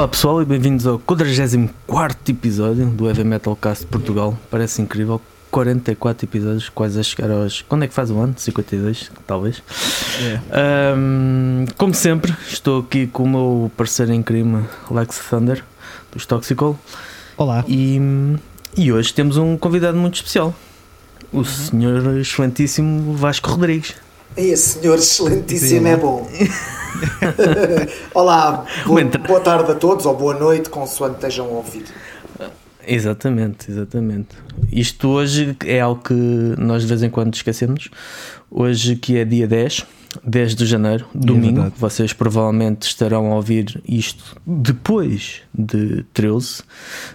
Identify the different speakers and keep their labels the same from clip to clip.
Speaker 1: Olá pessoal e bem-vindos ao 44 episódio do Heavy Metal Cast de Portugal. Parece incrível, 44 episódios, quase a chegar aos. Quando é que faz o ano? 52, talvez.
Speaker 2: É.
Speaker 1: Um, como sempre, estou aqui com o meu parceiro em crime, Lex Thunder, dos Toxical.
Speaker 2: Olá.
Speaker 1: E, e hoje temos um convidado muito especial, o senhor excelentíssimo Vasco Rodrigues.
Speaker 3: Esse senhor excelentíssimo
Speaker 2: Sim,
Speaker 3: é bom. Olá, bo-
Speaker 1: Uma entra-
Speaker 3: boa tarde a todos ou boa noite, consoante estejam a ouvir.
Speaker 1: Exatamente, exatamente. Isto hoje é algo que nós de vez em quando esquecemos. Hoje que é dia 10, 10 de janeiro, domingo.
Speaker 2: verdade.
Speaker 1: Vocês provavelmente estarão a ouvir isto depois de 13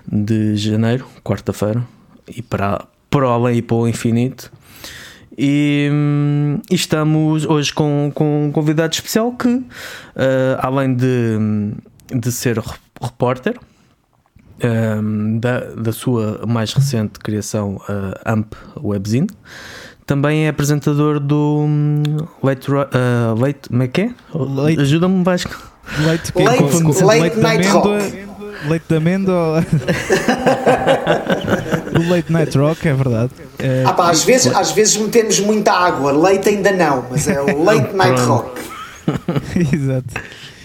Speaker 1: de janeiro, quarta-feira, e para, para o além e para o infinito. E, hum, e estamos hoje com, com um convidado especial que, ah, além de, de ser rep- repórter, um, da, da sua mais recente criação, a AMP Webzine. Também é apresentador do hum, Late, uh, late como é que é?
Speaker 2: Late-
Speaker 1: Ajuda-me, Vasco.
Speaker 2: Confundo sempre
Speaker 3: Late
Speaker 2: leite de
Speaker 3: Night. Rock.
Speaker 2: Leite de amêndoa. o Late Night Rock, é verdade. É,
Speaker 3: Ah, pá, às, vezes, às vezes metemos muita água, leite ainda não, mas é o Late Night. Rock.
Speaker 2: Exato.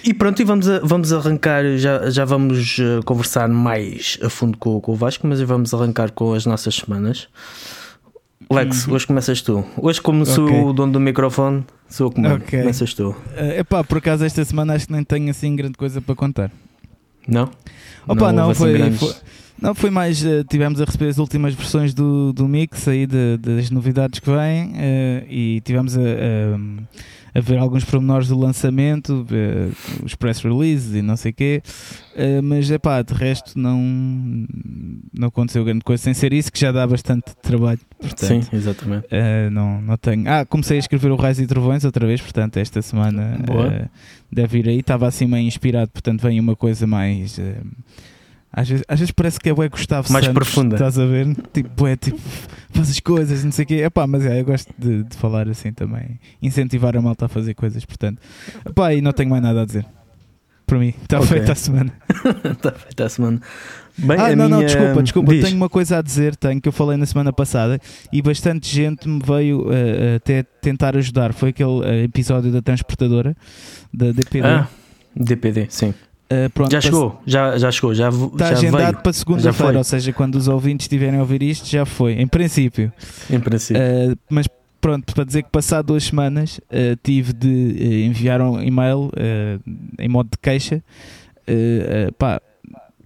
Speaker 1: E pronto, e vamos, a- vamos arrancar, já, já vamos uh, conversar mais a fundo com, com o Vasco, mas vamos arrancar com as nossas semanas. Lex, hoje começas tu. Hoje, como sou
Speaker 2: Uhum. Ok.
Speaker 1: o dono do microfone, sou eu que mando.
Speaker 2: Ok.
Speaker 1: Começas tu.
Speaker 2: É epá, por acaso esta semana acho que nem tenho assim grande coisa para contar.
Speaker 1: Não?
Speaker 2: Opa, não,
Speaker 1: houve assim
Speaker 2: foi,
Speaker 1: grandes-
Speaker 2: foi- Não, foi mais. eh, tivemos a receber as últimas versões do, do mix aí de- das novidades que vêm eh, e tivemos a, a- a ver alguns pormenores do lançamento, eh, os press releases e não sei o quê. Mas é pá, de resto não, não aconteceu grande coisa, sem ser isso que já dá bastante trabalho. Portanto,
Speaker 1: Sim, exatamente.
Speaker 2: Uh, não, não tenho. Ah, comecei a escrever o Raios e Trovões outra vez, portanto, esta semana uh, deve ir aí. Estava assim meio inspirado, portanto, vem uma coisa mais. Às, vezes, às vezes parece que é o Gustavo
Speaker 1: Mais
Speaker 2: Santos,
Speaker 1: profunda.
Speaker 2: Estás a ver? Tipo, é tipo, faz as coisas, não sei o quê. Epá, mas é, eu gosto de, de falar assim também. Incentivar a malta a fazer coisas, portanto. Epá, e não tenho mais nada a dizer. Para mim, está
Speaker 1: Ok.
Speaker 2: feita a semana.
Speaker 1: Está feita a semana. Bem,
Speaker 2: Ah, não, não,
Speaker 1: minha-
Speaker 2: desculpa, desculpa.
Speaker 1: Diz.
Speaker 2: Tenho uma coisa a dizer, tenho, que eu falei na semana passada e bastante gente me veio uh, até tentar ajudar. Foi aquele uh, episódio da transportadora da DPD.
Speaker 1: Ah, DPD, sim.
Speaker 2: Uh,
Speaker 1: Já chegou, já, já chegou, já,
Speaker 2: Está
Speaker 1: já
Speaker 2: agendado
Speaker 1: veio,
Speaker 2: para segunda-feira, ou seja, quando os ouvintes estiverem a ouvir isto, já foi, em princípio.
Speaker 1: em princípio.
Speaker 2: Uh, mas pronto, para dizer que passado duas semanas uh, tive de enviar um e-mail em modo de queixa. Pá,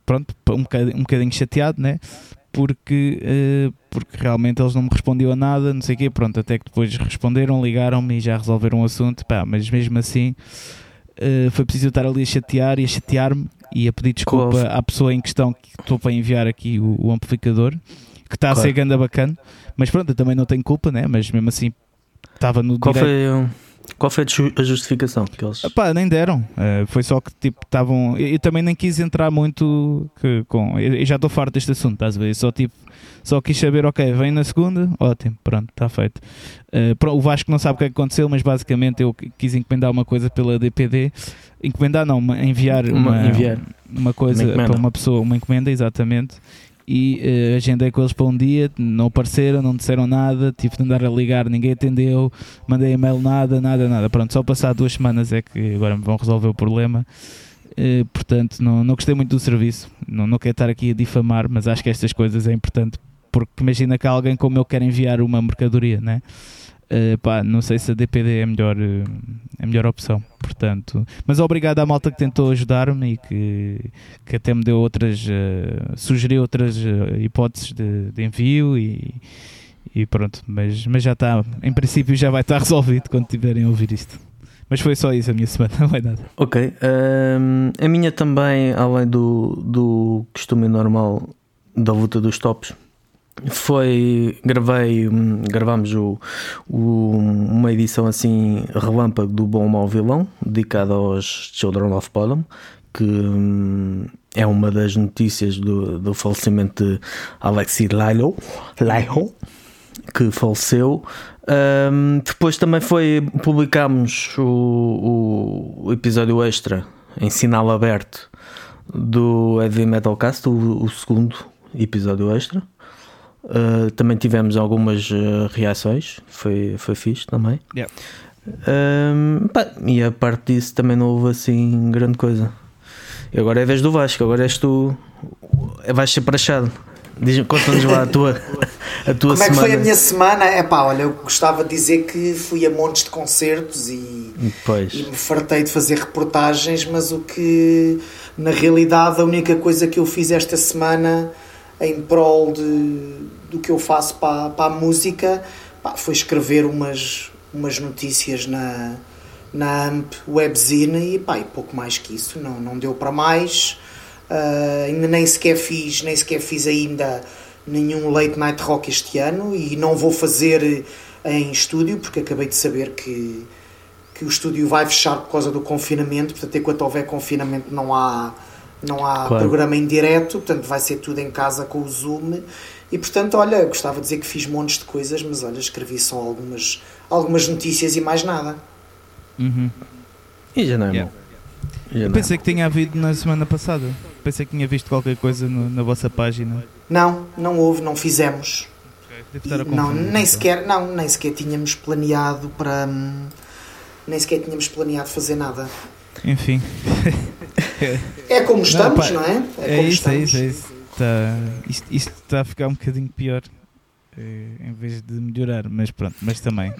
Speaker 2: pronto, um bocadinho, um bocadinho chateado, né? Porque, porque realmente eles não me respondiam a nada, não sei o quê. Pronto, até que depois responderam, ligaram-me e já resolveram o assunto. Pá, mas mesmo assim uh, foi preciso estar ali a chatear e a chatear-me e a pedir desculpa
Speaker 1: Qual-
Speaker 2: à pessoa em questão que estou para enviar aqui o, o amplificador, que está a ser
Speaker 1: Claro.
Speaker 2: ganda bacana. Mas pronto, eu também não tenho culpa, né? Mas mesmo assim estava no
Speaker 1: qual,
Speaker 2: direito.
Speaker 1: foi, qual foi a ju- a justificação que eles.
Speaker 2: Epá, nem deram. Uh, foi só que tipo estavam. Eu, eu também nem quis entrar muito que- com. Eu, eu já estou farto deste assunto, estás a ver? Só tipo. Só quis saber, ok, vem na segunda, ótimo, pronto, está feito. Uh, o Vasco não sabe o que é que aconteceu, mas basicamente eu qui- quis encomendar uma coisa pela DPD. Encomendar não, enviar
Speaker 1: Uma-
Speaker 2: uma,
Speaker 1: enviar.
Speaker 2: uma coisa
Speaker 1: Uma
Speaker 2: para uma pessoa, uma encomenda, exatamente. E eh, agendei com eles para um dia, não apareceram, não disseram nada, tive de andar a ligar, ninguém atendeu, mandei e-mail, nada, nada, nada. Pronto, só passar duas semanas é que agora me vão resolver o problema. Eh, portanto, não, não gostei muito do serviço, não, não quero estar aqui a difamar, mas acho que estas coisas é importante, porque imagina que alguém como eu quer enviar uma mercadoria, né? Eh, pá, não sei se a DPD é a melhor, eh, a melhor opção, portanto, mas obrigado à malta que tentou ajudar-me e que, que até me deu outras, eh, sugeriu outras eh, hipóteses de, de envio e, e pronto, mas, mas já está, em princípio já vai estar resolvido quando tiverem a ouvir isto. Mas foi só isso a minha semana, não vai nada.
Speaker 1: Ok. um, a minha também, além do, do costume normal da luta dos tops, foi. Gravei. hum, Gravámos o, o- uma edição assim relâmpago do Bom Mau Vilão, dedicada aos Children of Bottom, que hum, é uma das notícias do, do falecimento de Alexei Lilo, Lilo que faleceu. Um, depois também foi publicámos o, o episódio extra em sinal aberto do Heavy Metal Cast, o, o segundo episódio extra. Uh, também tivemos algumas uh, reações, foi, foi fixe também.
Speaker 2: Yeah.
Speaker 1: Um, pá, e a parte disso também não houve assim grande coisa. E agora é a vez do Vasco, agora és tu, vais ser prachado. Diz- Conta-nos lá a tua, a tua
Speaker 3: Como é que
Speaker 1: semana.
Speaker 3: foi a minha semana? É pá, olha, eu gostava de dizer que fui a montes de concertos e,
Speaker 1: Pois.
Speaker 3: e me fartei de fazer reportagens, mas o que na realidade a única coisa que eu fiz esta semana em prol de, do que eu faço para, para a música pá, foi escrever umas, umas notícias na, na AMP Webzine e, pá, e pouco mais que isso, não, não deu para mais. Ah, ainda nem sequer fiz, nem sequer fiz ainda nenhum late night rock este ano e não vou fazer em estúdio porque acabei de saber que, que o estúdio vai fechar por causa do confinamento, portanto enquanto houver confinamento não há não há
Speaker 1: Claro.
Speaker 3: programa em direto, portanto vai ser tudo em casa com o Zoom e portanto olha, eu gostava de dizer que fiz montes de coisas, mas olha, escrevi só algumas, algumas notícias e mais nada.
Speaker 2: Uhum.
Speaker 1: E já não é
Speaker 2: Yeah. Eu
Speaker 1: não é
Speaker 2: pensei que tinha havido na semana passada. Pensei que tinha visto qualquer coisa no- na vossa página.
Speaker 3: Não, não houve, não fizemos.
Speaker 2: A
Speaker 3: não, nem
Speaker 2: então.
Speaker 3: sequer, não, nem sequer tínhamos planeado para hum, nem sequer tínhamos planeado fazer nada.
Speaker 2: Enfim.
Speaker 3: É como estamos,
Speaker 2: pá,
Speaker 3: não, é?
Speaker 2: É,
Speaker 3: como
Speaker 2: isso, é
Speaker 3: estamos.
Speaker 2: isso, é isso. Tá, isto, isto está a ficar um bocadinho pior. eh, Em vez de melhorar, mas pronto, mas também.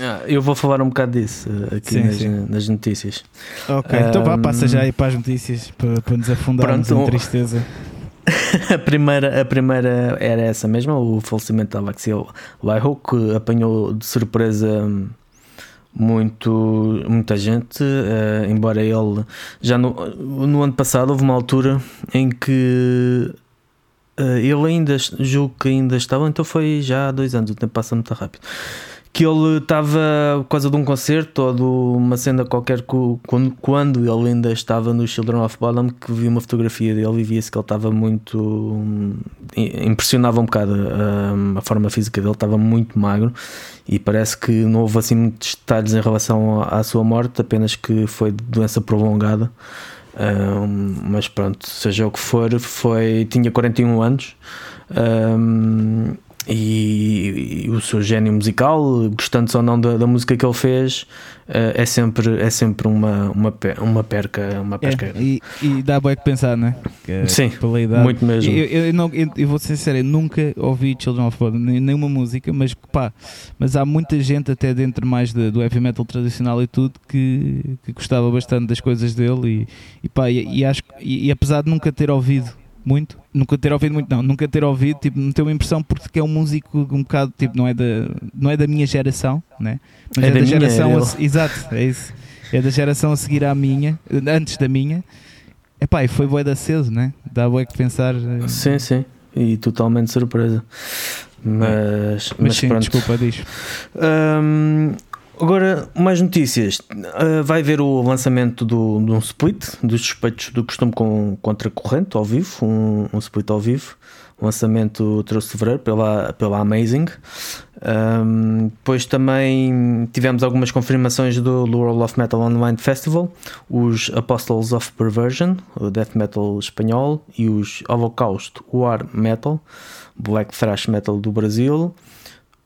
Speaker 1: Ah, eu vou falar um bocado disso uh, aqui
Speaker 2: Sim,
Speaker 1: nas,
Speaker 2: sim.
Speaker 1: nas notícias.
Speaker 2: Ok, então vá, passa já aí para as notícias para, para nos afundarmos
Speaker 1: Pronto.
Speaker 2: em tristeza.
Speaker 1: A primeira, a primeira era essa mesma, o falecimento da Alexia Laiho, que apanhou de surpresa hum, muito, muita gente, eh, embora ele já no, no ano passado houve uma altura em que eh, ele ainda, julgo que ainda estava, então foi já há dois anos, o tempo passa muito rápido. Que ele estava por causa de um concerto ou de uma cena qualquer quando, quando ele ainda estava no Children of Bottom, que vi uma fotografia dele e via-se que ele estava muito. hum, impressionava um bocado hum, a forma física dele, estava muito magro e parece que não houve assim muitos detalhes em relação à, sua morte, apenas que foi de doença prolongada. Hum, mas pronto, seja o que for, foi, tinha 41 anos. hum, e, e o seu gênio musical, gostando ou não da, da música que ele fez, eh, é sempre, é sempre uma, uma, uma perca. Uma perca.
Speaker 2: É, e, e dá bem que pensar, não é? Que, é
Speaker 1: Sim,
Speaker 2: pela idade.
Speaker 1: muito mesmo.
Speaker 2: Eu, eu, eu não, eu, eu vou ser sincero, eu nunca ouvi Children of nem- nenhuma música, mas pá, mas há muita gente até dentro mais de- do heavy metal tradicional e tudo que, que gostava bastante das coisas dele e, e pá, e, e acho e apesar de nunca ter ouvido muito, nunca ter ouvido muito, não, nunca ter ouvido, tipo, me deu uma impressão porque é um músico um bocado, tipo, não é da, não é da minha geração, né? Mas
Speaker 1: É
Speaker 2: é,
Speaker 1: da
Speaker 2: da, geração, a exato, é isso. É da geração a seguir à minha, antes da minha. Epá, e foi bué da cedo, né? Dá bué que pensar. eh,
Speaker 1: Sim, sim. E totalmente surpresa. Mas,
Speaker 2: Mas,
Speaker 1: mas
Speaker 2: sim,
Speaker 1: pronto.
Speaker 2: desculpa, diz.
Speaker 1: Hum, agora, mais notícias. Uh, vai haver o lançamento do, de um split dos suspeitos do costume com contracorrente ao vivo, um, um split ao vivo. Lançamento 13 de fevereiro pela, pela Amazing. Um, depois também tivemos algumas confirmações do, do World of Metal Online Festival, os Apostles of Perversion, o Death Metal espanhol, e os Holocaust War Metal, Black Thrash Metal do Brasil.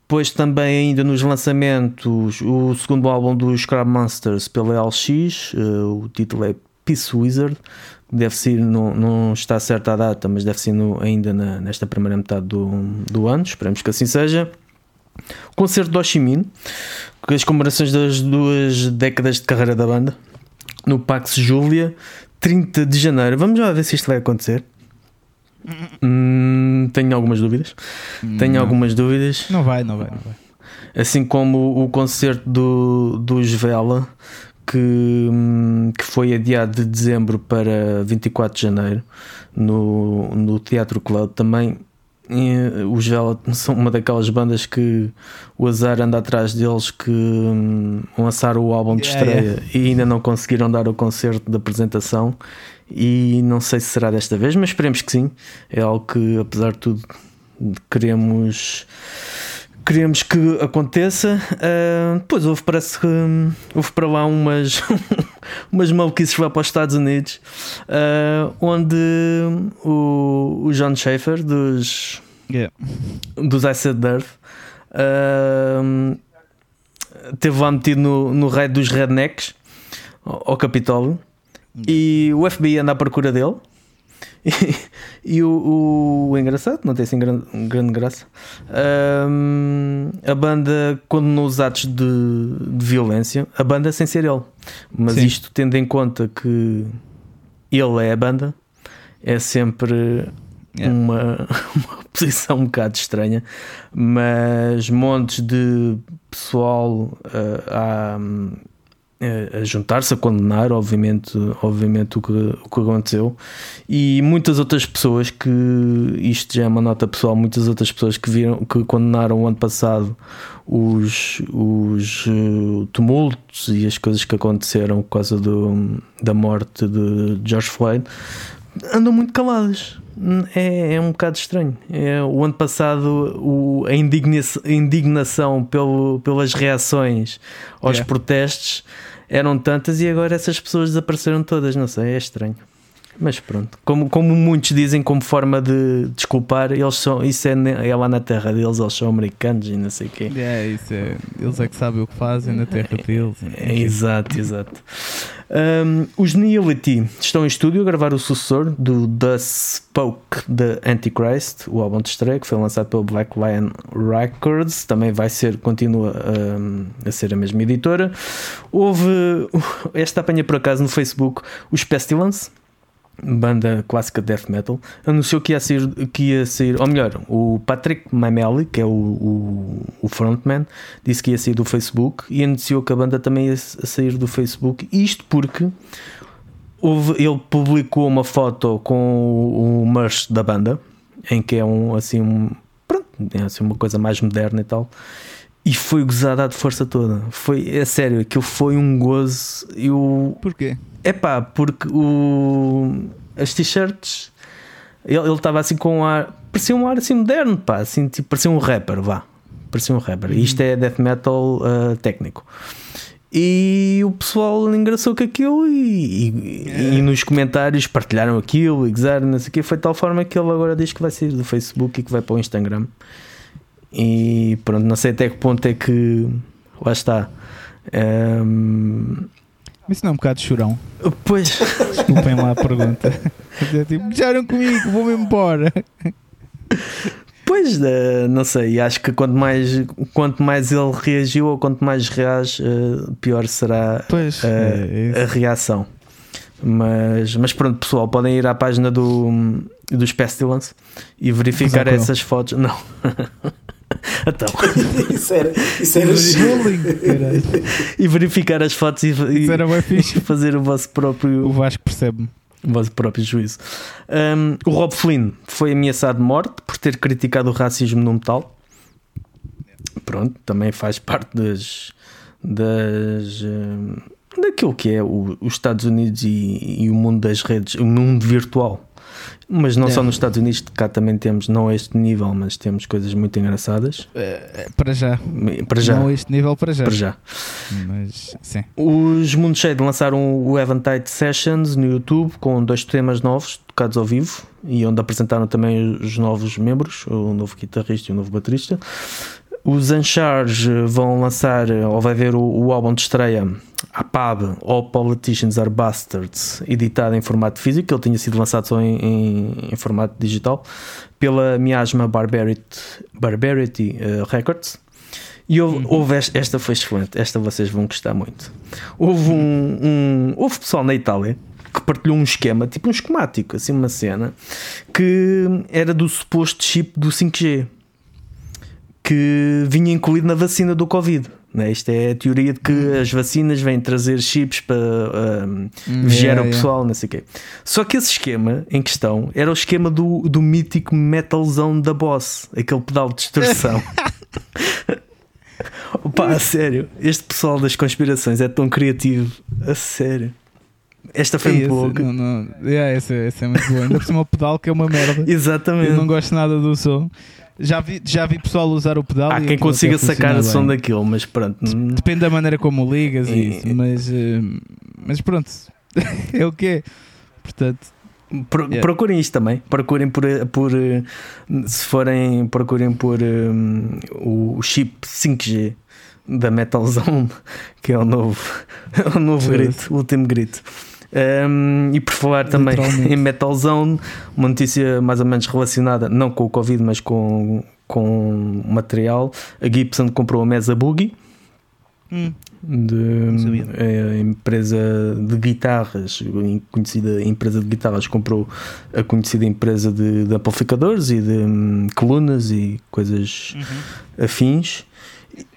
Speaker 1: Depois também ainda nos lançamentos o segundo álbum dos Scrap Monsters pela LX, eh, o título é Peace Wizard, deve ser, não, não está certa a data, mas deve ser no- ainda na- nesta primeira metade do, do ano, esperemos que assim seja. O concerto do Oshimin, com as comemorações das duas décadas de carreira da banda, no Pax Júlia, 30 de janeiro. Vamos lá ver se isto vai acontecer. Hum, tenho algumas dúvidas. Tenho
Speaker 2: Não.
Speaker 1: algumas dúvidas.
Speaker 2: Não vai, não vai, não vai.
Speaker 1: Assim como o concerto do, dos Vela, que, hum, que foi adiado de dezembro para 24 de janeiro no, no Teatro Club também. eh, Os Vela são uma daquelas bandas que o azar anda atrás deles que hum, lançaram o álbum de
Speaker 2: Yeah,
Speaker 1: estreia e ainda não conseguiram dar o concerto de apresentação. E não sei se será desta vez, mas esperemos que sim. É algo que, apesar de tudo, queremos queremos que aconteça. Ah, depois houve, parece que hum, houve para lá umas, umas maluquices vai para os Estados Unidos, uh, onde o, o John Schaefer dos,
Speaker 2: Yeah.
Speaker 1: dos Acid Earth uh, teve lá metido no, no raid dos rednecks ao, ao Capitólio e o FBI anda à procura dele. E, e o, o, engraçado, não tem assim grande, grande graça. hum, a banda condenou os atos de, de violência, a banda sem ser ele, mas
Speaker 2: Sim.
Speaker 1: isto tendo em conta que ele é a banda, é sempre
Speaker 2: Yeah.
Speaker 1: uma, uma posição um bocado estranha, mas montes de pessoal uh, a, a- juntar-se, a condenar, obviamente, obviamente o, que, o que aconteceu, e muitas outras pessoas que isto já é uma nota pessoal, muitas outras pessoas que viram que condenaram o ano passado os, os uh, tumultos e as coisas que aconteceram por causa do, da morte de George Floyd andam muito caladas. É, é um bocado estranho. É, o ano passado o- a, indigna- a indignação pelo, pelas reações aos
Speaker 2: Yeah.
Speaker 1: protestos eram tantas e agora essas pessoas desapareceram todas. Não sei, é estranho. Mas pronto, como, como muitos dizem como forma de desculpar, eles são, isso é, é lá na terra deles, eles são americanos e não sei o quê.
Speaker 2: É, isso é. Eles é que sabem o que fazem na terra deles.
Speaker 1: É, exato, exato. Um, os Nihility estão em estúdio a gravar o sucessor do The Spoke The Antichrist, o álbum de estreia que foi lançado pelo Black Lion Records. Também vai ser, continua um, a ser a mesma editora. Houve esta apanha por acaso no Facebook os Pestilence. Banda clássica de death metal anunciou que ia sair, que ia sair, ou melhor, o Patrick Mameli, que é o, o, o frontman, disse que ia sair do Facebook e anunciou que a banda também ia sair do Facebook. Isto porque houve, ele publicou uma foto com o, o merch da banda, em que é um assim, um, pronto, é assim uma coisa mais moderna e tal. E foi gozada de força toda. Foi, é sério, aquilo foi um gozo. Eu,
Speaker 2: Porquê?
Speaker 1: É pá, porque o, as t-shirts ele estava assim com um ar, parecia um ar assim moderno, pá, assim, tipo, parecia um rapper, vá, parecia um rapper. E Isto é death metal uh, técnico. E o pessoal engraçou com aquilo e, e- e nos comentários partilharam aquilo e gozaram, não sei o quê. Foi de tal forma que ele agora diz que vai sair do Facebook e que vai para o Instagram. E pronto, não sei até que ponto é que lá está. Ehm,
Speaker 2: Isso não é um bocado chorão.
Speaker 1: pois
Speaker 2: Desculpem lá a pergunta. É tipo, comigo, vou-me embora.
Speaker 1: Pois, eh, não sei, acho que quanto mais, quanto mais ele reagiu ou quanto mais reage, eh, pior será
Speaker 2: Pois,
Speaker 1: eh,
Speaker 2: é,
Speaker 1: a reação. Mas, mas pronto, pessoal, podem ir à página do, dos Pestilence e verificar essas fotos. Não. então,
Speaker 3: Isso era, isso era
Speaker 2: Bullying,
Speaker 1: e verificar as fotos e, e- e fazer o vosso próprio
Speaker 2: O Vasco percebe-me.
Speaker 1: o vosso próprio juízo. Um, o Rob Flynn foi ameaçado de morte por ter criticado o racismo no metal. Pronto, também faz parte das. das um, daquilo que é o- os Estados Unidos e, e o mundo das redes, o mundo virtual. Mas não
Speaker 2: É.
Speaker 1: só nos Estados Unidos, cá também temos, não a este nível, mas temos coisas muito engraçadas.
Speaker 2: Eh, Para já.
Speaker 1: Para já.
Speaker 2: Não a este nível para já.
Speaker 1: Para já.
Speaker 2: Mas sim.
Speaker 1: Os Moonshade lançaram o Eventide Sessions no YouTube com dois temas novos tocados ao vivo e onde apresentaram também os novos membros, o novo guitarrista e o novo baterista. Os Uncharge vão lançar, ou vai ver o, o álbum de estreia a PAB, All Politicians Are Bastards, editado em formato físico, ele tinha sido lançado só em, em- em formato digital, pela Miasma Barbarity, Barbarity eh, Records. E houve, houve esta, esta foi excelente, esta vocês vão gostar muito. Houve um, um- houve pessoal na Itália que partilhou um esquema, tipo um esquemático, assim uma cena, que era do suposto chip do 5G que vinha incluído na vacina do Covid. Né? Isto é a teoria de que as vacinas vêm trazer chips para um, vigiar
Speaker 2: yeah,
Speaker 1: o pessoal, não sei o quê. Só que esse esquema em questão era o esquema do, do mítico metalzão da Boss, aquele pedal de distorção. Opa, a sério, este pessoal das conspirações é tão criativo, a sério. Esta foi
Speaker 2: Esse,
Speaker 1: muito boa.
Speaker 2: não, não, yeah, esse, esse é muito bom. Ainda por cima o pedal que é uma merda.
Speaker 1: Exatamente.
Speaker 2: Eu não gosto nada do som. Já vi, já vi pessoal usar o pedal.
Speaker 1: Há quem consiga sacar o som daquilo, mas pronto.
Speaker 2: Depende da maneira como ligas e isso, mas, eh, mas pronto, é o que é. Portanto,
Speaker 1: Pro-
Speaker 2: Yeah.
Speaker 1: Procurem isto também. Procurem por, por eh, se forem, procurem por hum, o chip 5G da Metal Zone, que é o novo, é o novo grito, o último grito. Um, e por falar também em Metal Zone, uma notícia mais ou menos relacionada, não com o Covid, mas com, com material. A Gibson comprou a mesa Boogie
Speaker 2: hum,
Speaker 1: de é, a empresa de guitarras, conhecida empresa de guitarras comprou a conhecida empresa de, de amplificadores e de hum, colunas e coisas afins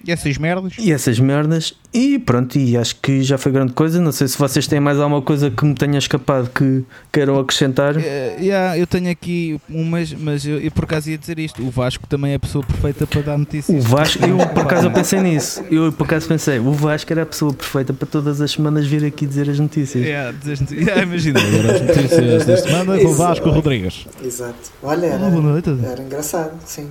Speaker 2: e essas merdas?
Speaker 1: e essas merdas e pronto, e acho que já foi grande coisa, não sei se vocês têm mais alguma coisa que me tenha escapado que queiram acrescentar
Speaker 2: Eh, yeah, eu tenho aqui umas, mas eu, eu por acaso ia dizer isto: o Vasco também é a pessoa perfeita para dar
Speaker 1: o
Speaker 2: notícias.
Speaker 1: Vasco, eu por acaso eu pensei nisso eu por acaso pensei, o Vasco era a pessoa perfeita para todas as semanas vir aqui dizer as notícias
Speaker 2: Yeah, yeah, imagina, agora as notícias desta semana com o Vasco Rodrigues.
Speaker 3: Exato. Olha, era,
Speaker 2: Olá, boa noite.
Speaker 3: era engraçado, sim.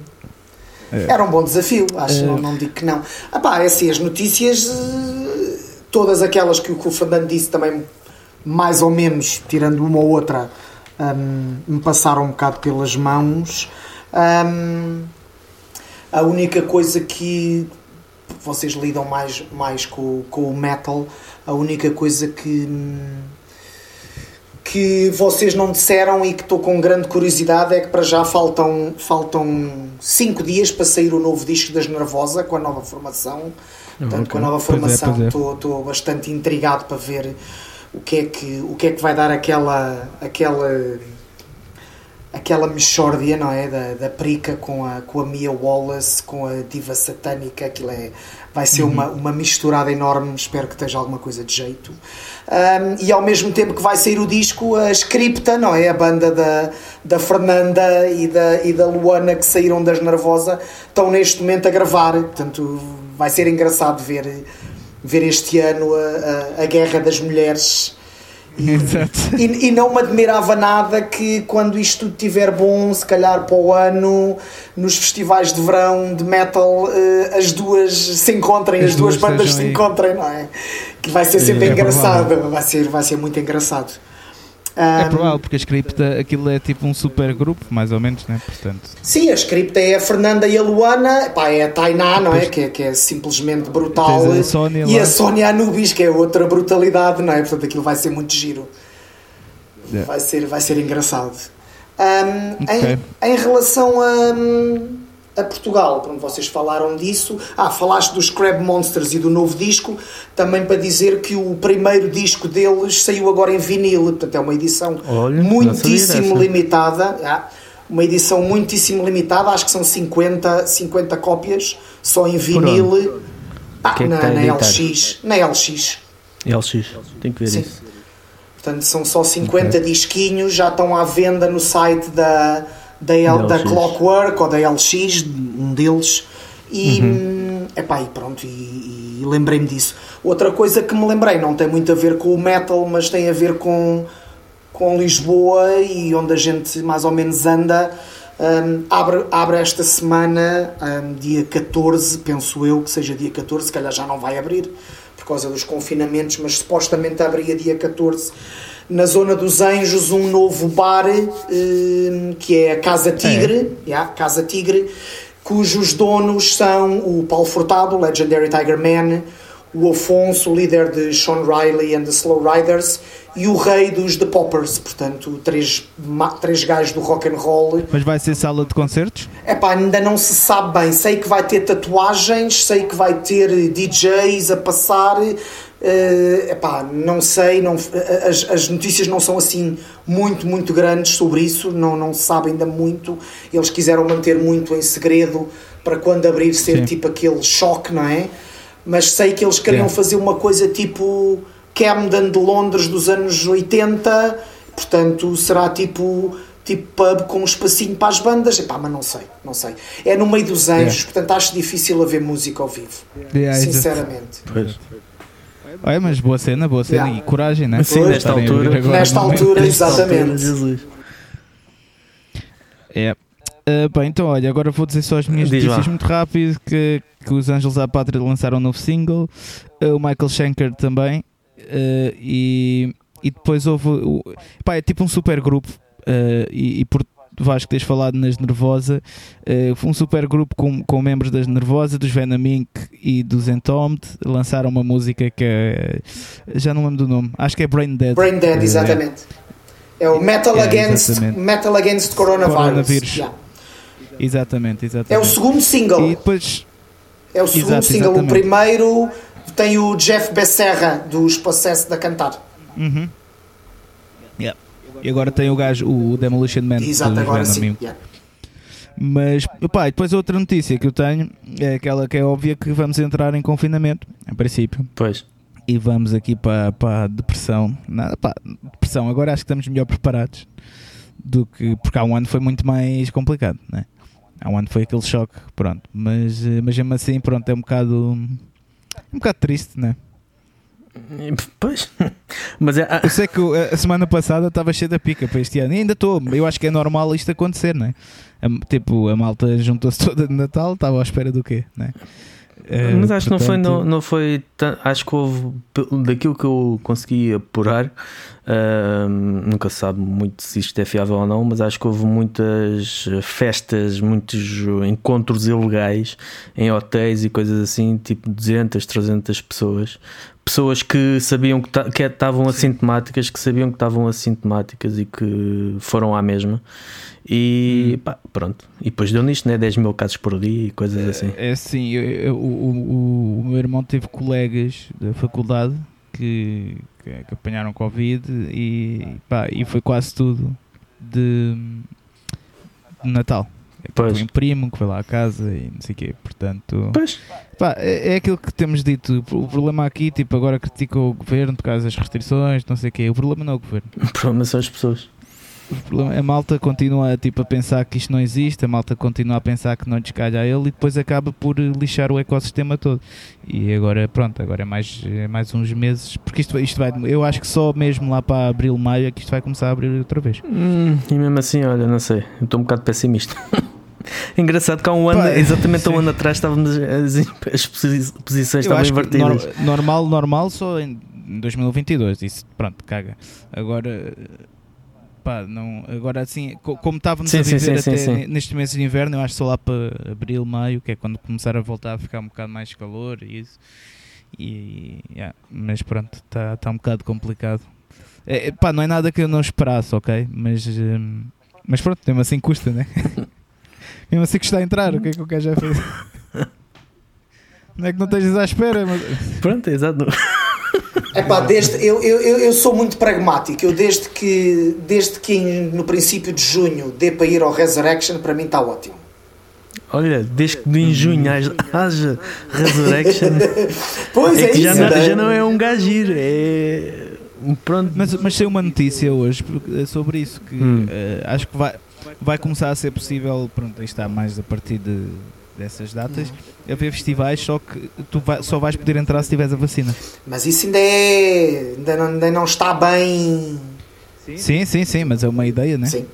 Speaker 2: É.
Speaker 3: Era um bom desafio, acho,
Speaker 1: É.
Speaker 3: não, não digo que não. Ah pá, é assim, as notícias, eh, todas aquelas que o, que o Fernando disse também, mais ou menos, tirando uma ou outra, hum, me passaram um bocado pelas mãos. Hum, a única coisa que vocês lidam mais, mais com, com o metal, a única coisa que, hum, que vocês não disseram e que estou com grande curiosidade é que para já faltam, faltam cinco dias para sair o novo disco das Nervosa com a nova formação. Portanto, com a nova
Speaker 2: é,
Speaker 3: formação
Speaker 2: é.
Speaker 3: estou, estou bastante intrigado para ver o que é que, o que, é que vai dar aquela, aquela, aquela mexórdia, não é? Da, da Prica com a, com a Mia Wallace, com a Diva Satânica, aquilo é, vai ser uma, uma misturada enorme, espero que esteja alguma coisa de jeito. Um, e ao mesmo tempo que vai sair o disco, a Scripta, não é? A banda da, da Fernanda e da, e da Luana que saíram das Nervosa estão neste momento a gravar, portanto vai ser engraçado ver, ver este ano a, a, a guerra das mulheres. E,
Speaker 2: Exato.
Speaker 3: e, não me admirava nada que quando isto tudo estiver bom, se calhar para o ano, nos festivais de verão de metal, eh, as duas se encontrem, as,
Speaker 2: As
Speaker 3: duas,
Speaker 2: duas
Speaker 3: bandas se encontrem, não é? Que vai ser sempre
Speaker 2: É
Speaker 3: engraçado,
Speaker 2: provável.
Speaker 3: vai ser, vai ser muito engraçado.
Speaker 2: É provável, porque a scripta, aquilo é tipo um super grupo, mais ou menos, né? Portanto,
Speaker 3: Sim, a script é a Fernanda e a Luana, pá, é a Tainá, não é? Que, é? que é simplesmente brutal.
Speaker 2: A Sónia
Speaker 3: e
Speaker 2: lá.
Speaker 3: a Sónia Anubis, que é outra brutalidade, não é? Portanto, aquilo vai ser muito giro.
Speaker 2: Yeah.
Speaker 3: Vai, ser, vai ser engraçado. Ahm,
Speaker 2: Ok.
Speaker 3: em, em relação a, a Portugal, pronto, vocês falaram disso. Ah, falaste dos Crab Monsters e do novo disco, também para dizer que o primeiro disco deles saiu agora em vinil, portanto é uma edição
Speaker 1: Olha,
Speaker 3: muitíssimo limitada. ah, uma edição muitíssimo limitada, acho que são 50, 50 cópias só em vinil. Ah,
Speaker 1: é
Speaker 3: na, na? LX. Na LX.
Speaker 1: LX, tem que ver
Speaker 3: Sim.
Speaker 1: isso
Speaker 3: Portanto, são só 50 disquinhos, já estão à venda no site da, da, L-
Speaker 1: Da
Speaker 3: da. Clockwork ou da LX, um deles. E,
Speaker 1: Uhum.
Speaker 3: hum, epá, e pronto, e, e lembrei-me disso. Outra coisa que me lembrei, não tem muito a ver com o metal, mas tem a ver com, com Lisboa e onde a gente mais ou menos anda. Hum, abre, abre esta semana, hum, dia 14, penso eu que seja dia 14, se calhar já não vai abrir por causa dos confinamentos, mas supostamente abria dia 14 na zona dos Anjos um novo bar hum, que é a Casa Tigre, yeah, Casa Tigre, cujos donos são o Paulo Furtado, o Legendary Tiger Man, o Afonso, o líder de Sean Riley and the Slow Riders, e o rei dos The Poppers, portanto, três, três gajos do rock and roll.
Speaker 2: mas vai ser sala de concertos?
Speaker 3: Epá, ainda não se sabe bem. Sei que vai ter tatuagens, sei que vai ter eh, DJs a passar. Eh, epá, não sei, não, as, as notícias não são assim muito, muito grandes sobre isso, não, não se sabe ainda muito. Eles quiseram manter muito em segredo para quando abrir ser
Speaker 2: Sim.
Speaker 3: tipo aquele choque, não é? Mas sei que eles queriam
Speaker 2: Yeah.
Speaker 3: fazer uma coisa tipo Camden de Londres dos anos 80, portanto será tipo tipo pub com um espacinho para as bandas, Epá, mas não sei, não sei. É no meio dos anjos,
Speaker 2: Yeah.
Speaker 3: portanto acho difícil haver música ao vivo,
Speaker 2: Yeah,
Speaker 3: sinceramente.
Speaker 1: Pois.
Speaker 2: É, mas boa cena, boa cena
Speaker 3: Yeah.
Speaker 2: e coragem, né?
Speaker 1: Sim, nesta altura.
Speaker 2: agora
Speaker 3: Nesta altura,
Speaker 1: Nesta altura,
Speaker 3: exatamente.
Speaker 1: Jesus.
Speaker 2: É. Ah, bem, então olha, agora vou dizer só as minhas
Speaker 1: Diz
Speaker 2: notícias
Speaker 1: lá.
Speaker 2: muito rápido que, que os Anjos à Pátria lançaram um novo single, ah, o Michael Schenker também, ah, e, e depois houve o, pá, é tipo um super grupo e, e por Vasco teres falado nas Nervosa, foi um super grupo com, com membros das Nervosa, dos Venom Inc. e dos Entombed, lançaram uma música que é, já não lembro do nome, acho que é Brain Dead.
Speaker 3: Brain Dead,
Speaker 2: Ah,
Speaker 3: exatamente. É o Metal,
Speaker 2: É,
Speaker 3: Against,
Speaker 2: exatamente.
Speaker 3: Metal Against Coronavirus.
Speaker 2: Coronavírus.
Speaker 3: Yeah.
Speaker 2: Exatamente, exatamente.
Speaker 3: É o segundo single.
Speaker 2: E depois
Speaker 3: É o segundo
Speaker 2: Exato,
Speaker 3: single.
Speaker 2: exatamente.
Speaker 3: O primeiro tem o Jeff Becerra dos Possessed a cantar.
Speaker 2: Uhum. Yeah. E agora tem o gajo, o Demolition Man.
Speaker 3: Exato, agora sim. Yeah.
Speaker 2: Mas, pá, e depois outra notícia que eu tenho é aquela que é óbvia que vamos entrar em confinamento, em princípio.
Speaker 1: Pois.
Speaker 2: E vamos aqui para, para a depressão. Nada, pá, depressão. Agora acho que estamos melhor preparados do que. Porque há um ano foi muito mais complicado, né? Há um ano foi aquele choque, pronto. Mas, eh, mas mesmo assim, pronto, é um bocado. Um bocado triste, né?
Speaker 1: Pois. Mas é. ah,
Speaker 2: Eu sei que a semana passada estava cheia da pica para este ano e ainda estou. Eu acho que é normal isto acontecer, não é? A- tipo, a malta juntou-se toda de Natal, estava à espera do quê, não é? Eh,
Speaker 1: Mas acho que não foi, não, não foi acho que houve daquilo que eu consegui apurar ahm, nunca se sabe muito se isto é fiável ou não, mas acho que houve muitas festas, muitos encontros ilegais em hotéis e coisas assim, tipo 200, 300 pessoas pessoas que sabiam que ta- que estavam assintomáticas, que sabiam que estavam assintomáticas e que foram à mesma. E pá, pronto, e depois deu nisto, né? 10 mil casos por dia e coisas assim.
Speaker 2: É assim, eu- eu- o, o, o meu irmão teve colegas da faculdade que, que, que apanharam Covid e, pá, e foi quase tudo de, de Natal.
Speaker 1: Pois.
Speaker 2: Foi um primo que foi lá à casa e não sei o quê, portanto.
Speaker 1: Pois.
Speaker 2: Pá, é, é aquilo que temos dito. O problema aqui, tipo, agora critica o governo por causa das restrições, não sei o quê. O problema não é o governo.
Speaker 1: o problema são as pessoas
Speaker 2: O problema, a malta continua tipo, a pensar que isto não existe, a malta continua a pensar que não lhes calha a ele e depois acaba por lixar o ecossistema todo. E agora, pronto, agora é mais, é mais uns meses, porque isto, isto vai, eu acho que só mesmo lá para abril, maio é que isto vai começar a abrir outra vez.
Speaker 1: Hum, e mesmo assim, olha, não sei, estou um bocado pessimista. Engraçado que há um ano,
Speaker 2: Pá,
Speaker 1: exatamente há um
Speaker 2: sim.
Speaker 1: ano atrás, estávamos as, as posi- posições estavam
Speaker 2: que
Speaker 1: invertidas.
Speaker 2: nor- normal, normal só em 2022, isso pronto, caga. Agora, pá, não, agora assim, co- como estávamos
Speaker 1: Sim,
Speaker 2: a
Speaker 1: sim,
Speaker 2: viver
Speaker 1: sim,
Speaker 2: até
Speaker 1: sim, sim.
Speaker 2: ne- nestes meses de inverno, eu acho só lá para abril, maio, que é quando começar a voltar a ficar um bocado mais calor e isso. E, yeah, mas pronto, está tá um bocado complicado. É, é, pá, não é nada que eu não esperasse, ok? Mas, hum, mas pronto, mesmo assim custa, né? mesmo assim custa a entrar, o que é que o gajo já fez? Não é que não estejas à espera, mas.
Speaker 1: Pronto, exato.
Speaker 3: Epá, desde, eu, eu, eu sou muito pragmático. Eu desde que, desde que no princípio de junho dê para ir ao Resurrection, para mim está ótimo.
Speaker 1: Olha, desde que em junho haja- haja Resurrection,
Speaker 3: Pois é,
Speaker 1: é que já
Speaker 3: isso.
Speaker 1: não,
Speaker 3: né?
Speaker 1: já não é um gajir, é. Pronto.
Speaker 2: Mas, mas saiu uma notícia hoje porque- sobre isso que
Speaker 1: Hum.
Speaker 2: eh, acho que vai, vai começar a ser possível, pronto, aí está mais a partir de, dessas datas, haver festivais, só que tu vai- só vais poder entrar se tiveres a vacina.
Speaker 3: Mas isso ainda é. Ainda não, ainda não está bem.
Speaker 2: Sim, sim, sim, mas é uma ideia, né?
Speaker 3: Sim.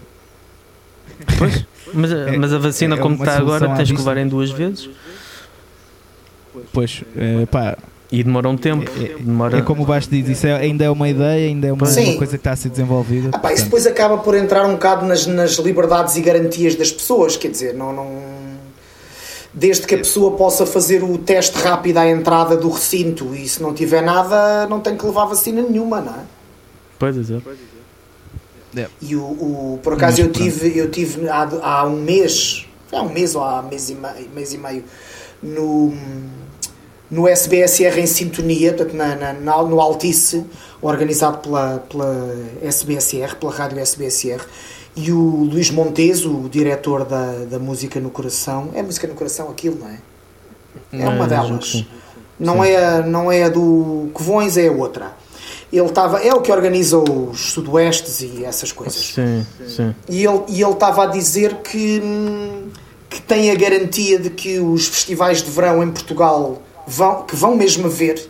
Speaker 1: Pois, mas, a-
Speaker 2: É-
Speaker 1: mas a vacina,
Speaker 2: é
Speaker 1: como está agora, tens que levar em duas vezes
Speaker 2: Pois, eh, pá,
Speaker 1: e demora um tempo.
Speaker 2: É-
Speaker 1: Demora...
Speaker 2: é como o Basto diz, isso é- ainda é uma ideia, ainda é uma, uma coisa que está a ser desenvolvida.
Speaker 3: Ah, pá, isso depois acaba por entrar um bocado nas, nas liberdades e garantias das pessoas, quer dizer, não, não. Desde que a pessoa possa fazer o teste rápido à entrada do recinto e se não tiver nada, não tem que levar vacina nenhuma, não é?
Speaker 1: Pois, exato.
Speaker 3: E o, o- por acaso
Speaker 2: Mas
Speaker 3: eu tive, eu tive há, há um mês, há um mês ou há mês e meio, mês e meio no, no SBSR em sintonia, portanto, na, na- no Altice, organizado pela, pela SBSR, pela rádio SBSR, e o Luís Montes, o diretor da, da Música no Coração, é Música no Coração aquilo, não é? É uma delas.
Speaker 1: sim.
Speaker 3: Não é, a- não é a do Covões, é a outra. Ele estava, é o que organiza os sudoestes e essas coisas.
Speaker 1: Sim, sim.
Speaker 3: E ele e ele estava a dizer que, hum, que tem a garantia de que os festivais de verão em Portugal vão, que vão mesmo haver,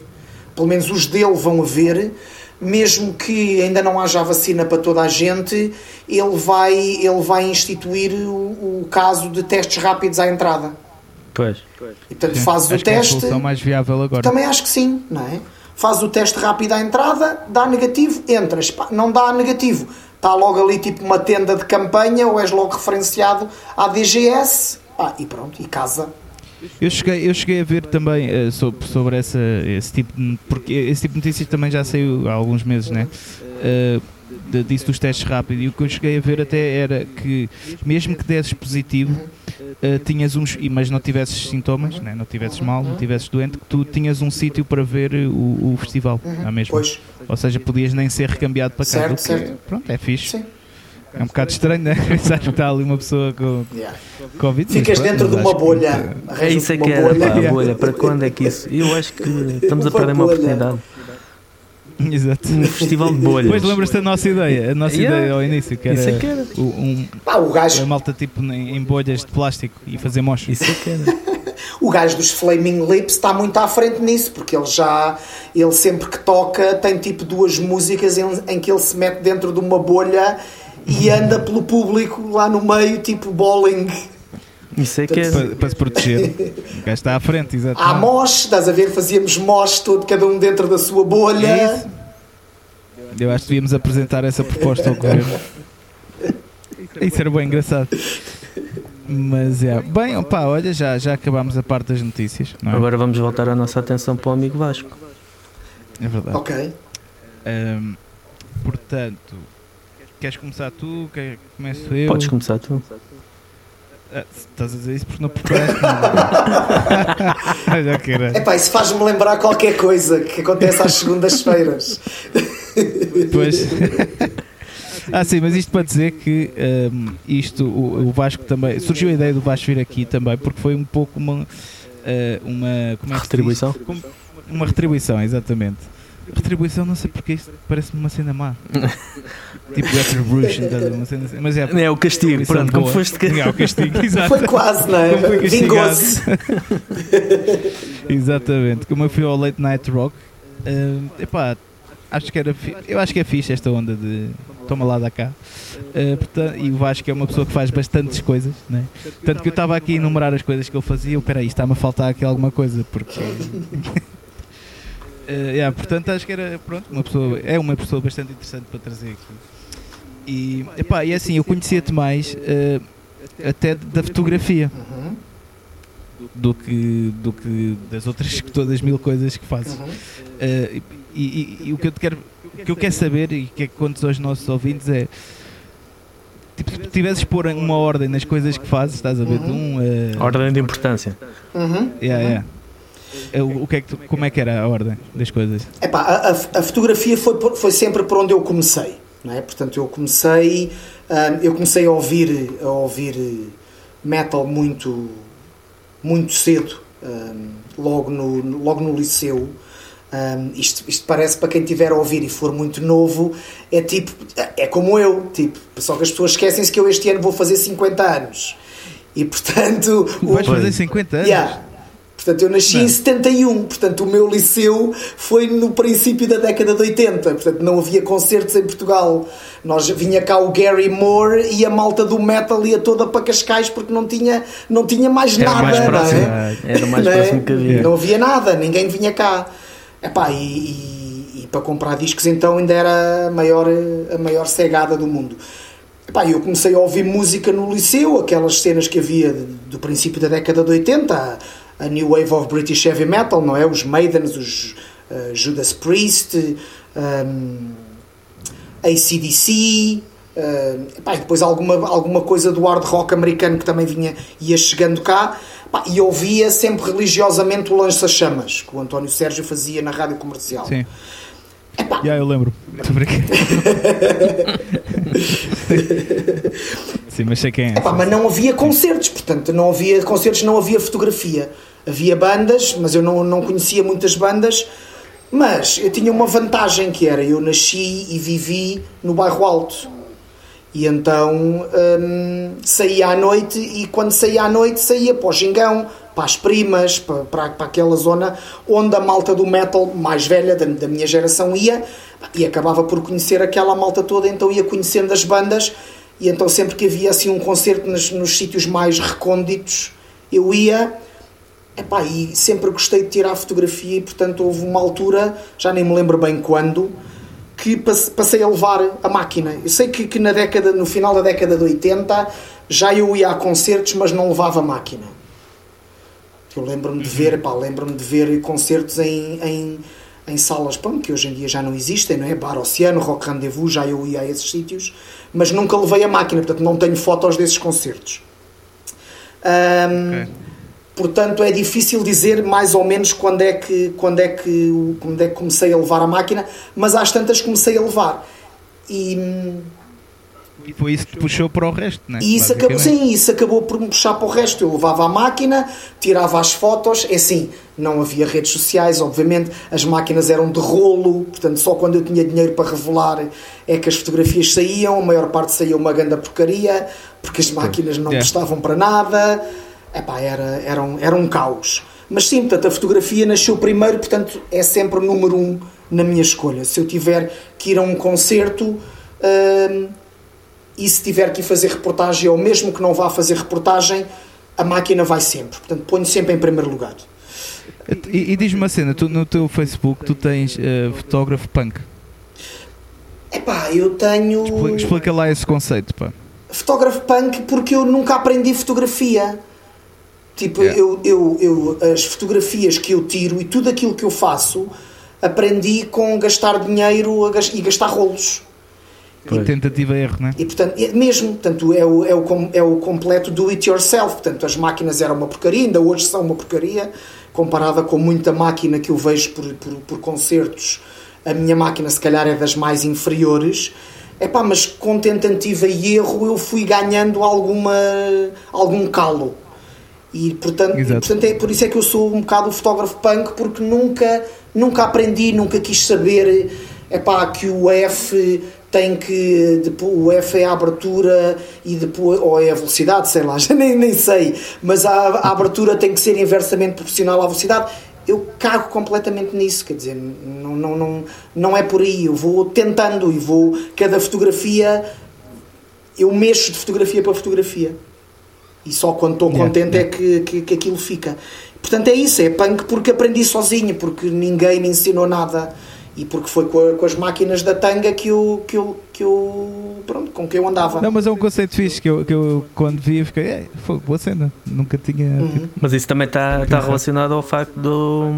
Speaker 3: pelo menos os dele vão haver, mesmo que ainda não haja vacina para toda a gente, ele vai, ele vai instituir o, o caso de testes rápidos à entrada.
Speaker 1: Pois.
Speaker 3: E portanto
Speaker 2: Sim,
Speaker 3: fazes o
Speaker 2: que é a
Speaker 3: teste.
Speaker 2: mais viável agora.
Speaker 3: Também acho que sim, não é? Faz o teste rápido à entrada, dá negativo, entras. Não dá negativo, está logo ali tipo uma tenda de campanha ou és logo referenciado à DGS pá, e pronto, e casa.
Speaker 2: Eu cheguei, eu cheguei a ver também eh, sobre, sobre essa, esse tipo de, porque esse tipo de notícias também já saiu há alguns meses, né? Eh, de- disso dos testes rápidos e o que eu cheguei a ver até era que mesmo que desses positivo eh, tinhas uns, mas não tivesses sintomas, né? não tivesses mal, não tivesses doente, que tu tinhas um sítio para ver o, o festival, não é mesmo?
Speaker 3: Pois,
Speaker 2: Ou seja, podias nem ser recambiado para casa,
Speaker 3: Certo, certo.
Speaker 2: pronto, é fixe.
Speaker 3: sim.
Speaker 2: É um bocado estranho, né? Pensar que está ali uma pessoa com
Speaker 3: Yeah.
Speaker 2: Covid. mas
Speaker 3: Ficas
Speaker 2: pronto,
Speaker 3: dentro de
Speaker 2: mas
Speaker 3: uma
Speaker 2: que-
Speaker 3: bolha.
Speaker 1: É
Speaker 3: arranjas
Speaker 1: isso é que era,
Speaker 3: bolha.
Speaker 1: pá, a bolha. Para quando é que isso? Eu acho que estamos a perder uma oportunidade.
Speaker 2: Exato.
Speaker 1: Um festival de bolhas.
Speaker 2: Depois lembras-te da nossa ideia, a nossa
Speaker 1: Yeah.
Speaker 2: ideia ao início, que era,
Speaker 1: Isso é que era.
Speaker 2: o- um,
Speaker 3: Pá, o,
Speaker 2: a
Speaker 3: gajo,
Speaker 2: malta tipo em, em bolhas de plástico e fazer mocha.
Speaker 1: Isso é que era.
Speaker 3: o gajo dos Flaming Lips está muito à frente nisso, porque ele já, ele sempre que toca, tem tipo duas músicas em, em que ele se mete dentro de uma bolha e anda pelo público lá no meio, tipo bowling.
Speaker 1: Isso é que era.
Speaker 2: Para, para se proteger. O gajo está à frente, exato.
Speaker 3: Há mosh, estás a ver? Fazíamos mosh todo, cada um dentro da sua bolha.
Speaker 2: É isso. Eu acho que devíamos apresentar essa proposta ao governo. Isso era bem engraçado. Mas é. Bem, opá, olha, já, já acabámos a parte das notícias. Não é?
Speaker 1: Agora vamos voltar a nossa atenção para o amigo Vasco.
Speaker 2: é verdade.
Speaker 3: Ok.
Speaker 2: Ahm, portanto, queres começar tu? Quer, começo eu?
Speaker 1: Podes começar tu.
Speaker 2: Ah, estás a dizer isso porque não preparaste nada. Olha que era.
Speaker 3: Epá, isso faz-me lembrar qualquer coisa que acontece às segundas-feiras.
Speaker 2: Pois. ah, sim, mas isto para dizer que hum, isto, o, o Vasco também. Surgiu a ideia do Vasco vir aqui também porque foi um pouco uma. eh, uma como é?
Speaker 1: Retribuição?
Speaker 2: Como- Uma retribuição, exatamente. Retribuição, não sei porque isto parece-me uma cena má. tipo Retribution? Uma cena assim. mas é.
Speaker 1: É o castigo. Pronto, como
Speaker 2: boa.
Speaker 1: foste que.
Speaker 2: É o castigo, exato.
Speaker 3: Foi quase, não
Speaker 2: Como foi
Speaker 3: é? Vingou-se.
Speaker 2: Exatamente, como eu fui ao Late Night Rock, hum, epá, acho que era fi- eu acho que é fixe esta onda de toma lá da cá. Uh, portanto, e o Vasco é uma pessoa que faz bastantes coisas, né? tanto que eu estava aqui a enumerar as coisas que ele fazia, eu, peraí, está-me a faltar aqui alguma coisa, porque. Uh, yeah, portanto, acho que era pronto, uma pessoa, é uma pessoa bastante interessante para trazer aqui. E, epá, e assim, eu conhecia-te mais uh, até da fotografia
Speaker 3: Uhum,
Speaker 2: do que, do que das outras todas as mil coisas que fazes.
Speaker 3: uhum.
Speaker 2: Uh, e, e- e o que eu te quero, o que eu quero saber e que é que conto aos nossos ouvintes é tipo, se tivesses pôr uma ordem nas coisas que fazes, estás a ver? de Um, uh,
Speaker 1: Ordem de importância.
Speaker 3: Uhum.
Speaker 2: yeah, yeah. Uh, o que é que como é que era a ordem das coisas?
Speaker 3: Epá, a, a, a fotografia foi, foi sempre por onde eu comecei. É? Portanto, eu comecei, hum, eu comecei a ouvir, a ouvir metal muito, muito cedo, hum, logo, no, logo no liceu. Hum, isto, isto parece para quem tiver a ouvir e for muito novo, é tipo, é como eu, tipo, só que as pessoas esquecem-se que eu este ano vou fazer 50 anos. E portanto, o,
Speaker 2: Vais fazer 50 anos?
Speaker 3: Yeah. Portanto, eu nasci
Speaker 2: Não.
Speaker 3: em 71, portanto, o meu liceu foi no princípio da década de 80, portanto, não havia concertos em Portugal. Nós vinha cá o Gary Moore e a malta do metal ia toda para Cascais porque não tinha, não tinha mais
Speaker 1: Era
Speaker 3: nada.
Speaker 1: mais
Speaker 3: não
Speaker 1: próximo.
Speaker 3: é?
Speaker 1: Era mais
Speaker 3: Não é?
Speaker 1: próximo que havia.
Speaker 3: Não havia nada, ninguém vinha cá. Epá, e, e, e para comprar discos então ainda era a maior, a maior cegada do mundo. Epá, eu comecei a ouvir música no liceu, aquelas cenas que havia do princípio da década de 80, a, New Wave of British Heavy Metal, não é? Os Maidens, os eh, Judas Priest, um, ACDC, eh, epá, e depois alguma, alguma coisa do hard rock americano que também vinha, ia chegando cá. Epá, e ouvia sempre religiosamente o Lança-Chamas, que o António Sérgio fazia na rádio comercial.
Speaker 2: Sim.
Speaker 3: Epá,
Speaker 2: Já eu lembro. Estou. Sim, mas sei quem é.
Speaker 3: Epá, mas não havia concertos, portanto, não havia concertos, não havia fotografia. Havia bandas, mas eu não, não conhecia muitas bandas. Mas eu tinha uma vantagem que era, eu nasci e vivi no bairro Alto. E então hum, saía à noite e quando saía à noite saía para o Gingão, para as primas, para, para, para, aquela zona onde a malta do metal mais velha da, da, minha geração ia e acabava por conhecer aquela malta toda, então ia conhecendo as bandas e então sempre que havia assim um concerto nos, nos sítios mais recônditos eu ia epá, e sempre gostei de tirar fotografia e portanto houve uma altura, já nem me lembro bem quando, que passei a levar a máquina. Eu sei que, que na década, no final da década de 80 já eu ia a concertos, mas não levava a Eu lembro-me de ver, pá, lembro-me de ver concertos em, em, em salas pronto, que hoje em dia já não existem, não é? Bar Oceano, Rock Rendezvous, já eu ia a esses sítios, mas nunca levei a máquina, portanto não tenho fotos desses concertos. Um, okay. Portanto, é difícil dizer mais ou menos quando é, que, quando, é que, quando é que comecei a levar a máquina, mas às tantas comecei a levar. E hum,
Speaker 2: e foi isso que puxou para o resto, não é?
Speaker 3: E isso acabou, sim, isso acabou por me puxar para o resto. Eu levava a máquina, tirava as fotos, é assim, não havia redes sociais, obviamente, as máquinas eram de rolo, portanto, só quando eu tinha dinheiro para revelar é que as fotografias saíam, a maior parte saía uma grande porcaria, porque as máquinas não prestavam para nada, Epá, era, era, um, era um caos. Mas sim, portanto, a fotografia nasceu primeiro, portanto, é sempre o número um na minha escolha. Se eu tiver que ir a um concerto. Hum, e se tiver que ir fazer reportagem ou mesmo que não vá fazer reportagem, a máquina vai sempre. Portanto, ponho sempre em primeiro lugar.
Speaker 2: E, e diz-me uma cena, tu, no teu Facebook tu tens uh, fotógrafo punk.
Speaker 3: Epá, eu tenho.
Speaker 2: Explica, explica, lá esse conceito, pá.
Speaker 3: Fotógrafo punk porque eu nunca aprendi fotografia. Tipo, yeah. eu, eu, eu, as fotografias que eu tiro e tudo aquilo que eu faço aprendi com gastar dinheiro e gastar rolos.
Speaker 2: E tentativa erro, não é?
Speaker 3: E portanto, mesmo, portanto, é o, é, o, é o completo do it yourself. Portanto, as máquinas eram uma porcaria, ainda hoje são uma porcaria, comparada com muita máquina que eu vejo por, por, por concertos. A minha máquina, se calhar, é das mais inferiores. É pá, mas com tentativa e erro eu fui ganhando alguma, algum calo. E portanto, e, portanto é por isso é que eu sou um bocado o fotógrafo punk, porque nunca, nunca aprendi, nunca quis saber é pá, que o F tem que depois, o F é a abertura e depois ou é a velocidade, sei lá, já nem, nem sei, mas a, a abertura tem que ser inversamente proporcional à velocidade. Eu cago completamente nisso, quer dizer, não, não, não, não é por aí. Eu vou tentando e vou. Cada fotografia, eu mexo de fotografia para fotografia. E só quando estou contente yeah. é que, que, que aquilo fica. Portanto, é isso, é punk porque aprendi sozinho, porque ninguém me ensinou nada e porque foi com, a, com, as máquinas da tanga que eu, que eu, que eu pronto, com que eu andava.
Speaker 2: Não, mas é um conceito fixe que eu, que eu quando vi fiquei, é, foi boa cena, nunca tinha. Uhum.
Speaker 1: Tipo, mas isso também está tá relacionado ao facto do.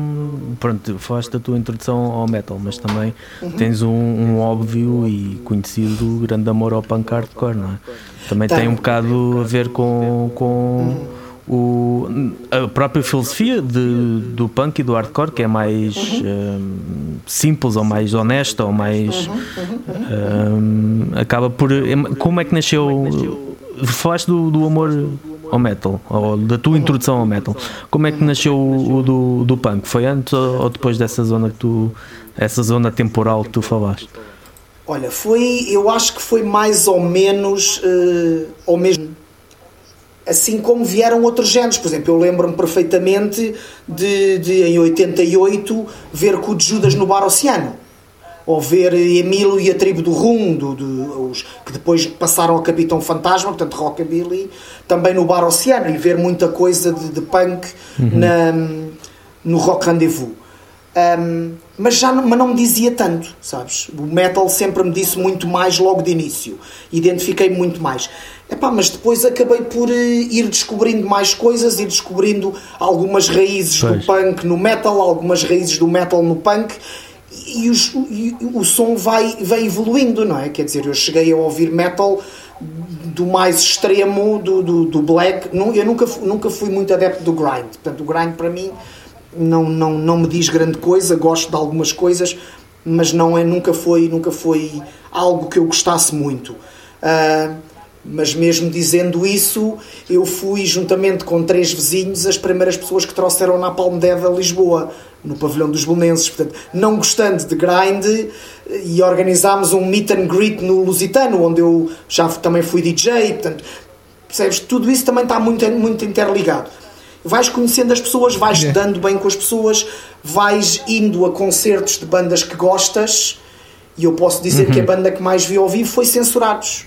Speaker 1: Pronto, falaste da tua introdução ao metal, mas também uhum. tens um, um, óbvio e conhecido grande amor ao punk hardcore, não é? Também tem, tem um bocado a ver com. com uhum o, a própria filosofia de, do punk e do hardcore, que é mais uhum. um, simples ou mais honesta ou mais. Uhum. Um, acaba por. Como é que nasceu. Falaste do, do amor ao metal, ou da tua introdução ao metal. Como é que nasceu o, o do, do punk? Foi antes ou depois dessa zona que tu. essa zona temporal que tu falaste?
Speaker 3: Olha, foi. Eu acho que foi mais ou menos. Uh, ao mesmo assim como vieram outros géneros. Por exemplo, eu lembro-me perfeitamente de, de, em 88, ver o de Judas no Bar Oceano. Ou ver Emílio e a tribo do Rum, do, do, os, que depois passaram ao Capitão Fantasma, portanto Rockabilly, também no Bar Oceano, e ver muita coisa de, de punk uhum. na, no Rock Rendezvous. Um, mas já não, mas não me dizia tanto, sabes? O metal sempre me disse muito mais logo de início. Identifiquei muito mais. Epá, mas depois acabei por uh, ir descobrindo mais coisas, ir descobrindo algumas raízes pois. do punk no metal, algumas raízes do metal no punk e, os, e, o som vai, vai evoluindo, não é? Quer dizer, eu cheguei a ouvir metal do mais extremo do, do, do black. Eu nunca, nunca fui muito adepto do grind. Portanto, o grind para mim não, não, não me diz grande coisa, gosto de algumas coisas, mas não é, nunca, foi, nunca foi algo que eu gostasse muito. Uh, mas mesmo dizendo isso, eu fui juntamente com três vizinhos as primeiras pessoas que trouxeram na Palmededa a Lisboa, no pavilhão dos Belenenses. Portanto, não gostando de grind, e organizámos um meet and greet no Lusitano, onde eu já também fui DJ. Portanto, percebes? Tudo isso também está muito, muito interligado. vais conhecendo as pessoas, vais yeah. dando bem com as pessoas, vais indo a concertos de bandas que gostas. E eu posso dizer uhum. que a banda que mais vi ao vivo foi Censurados,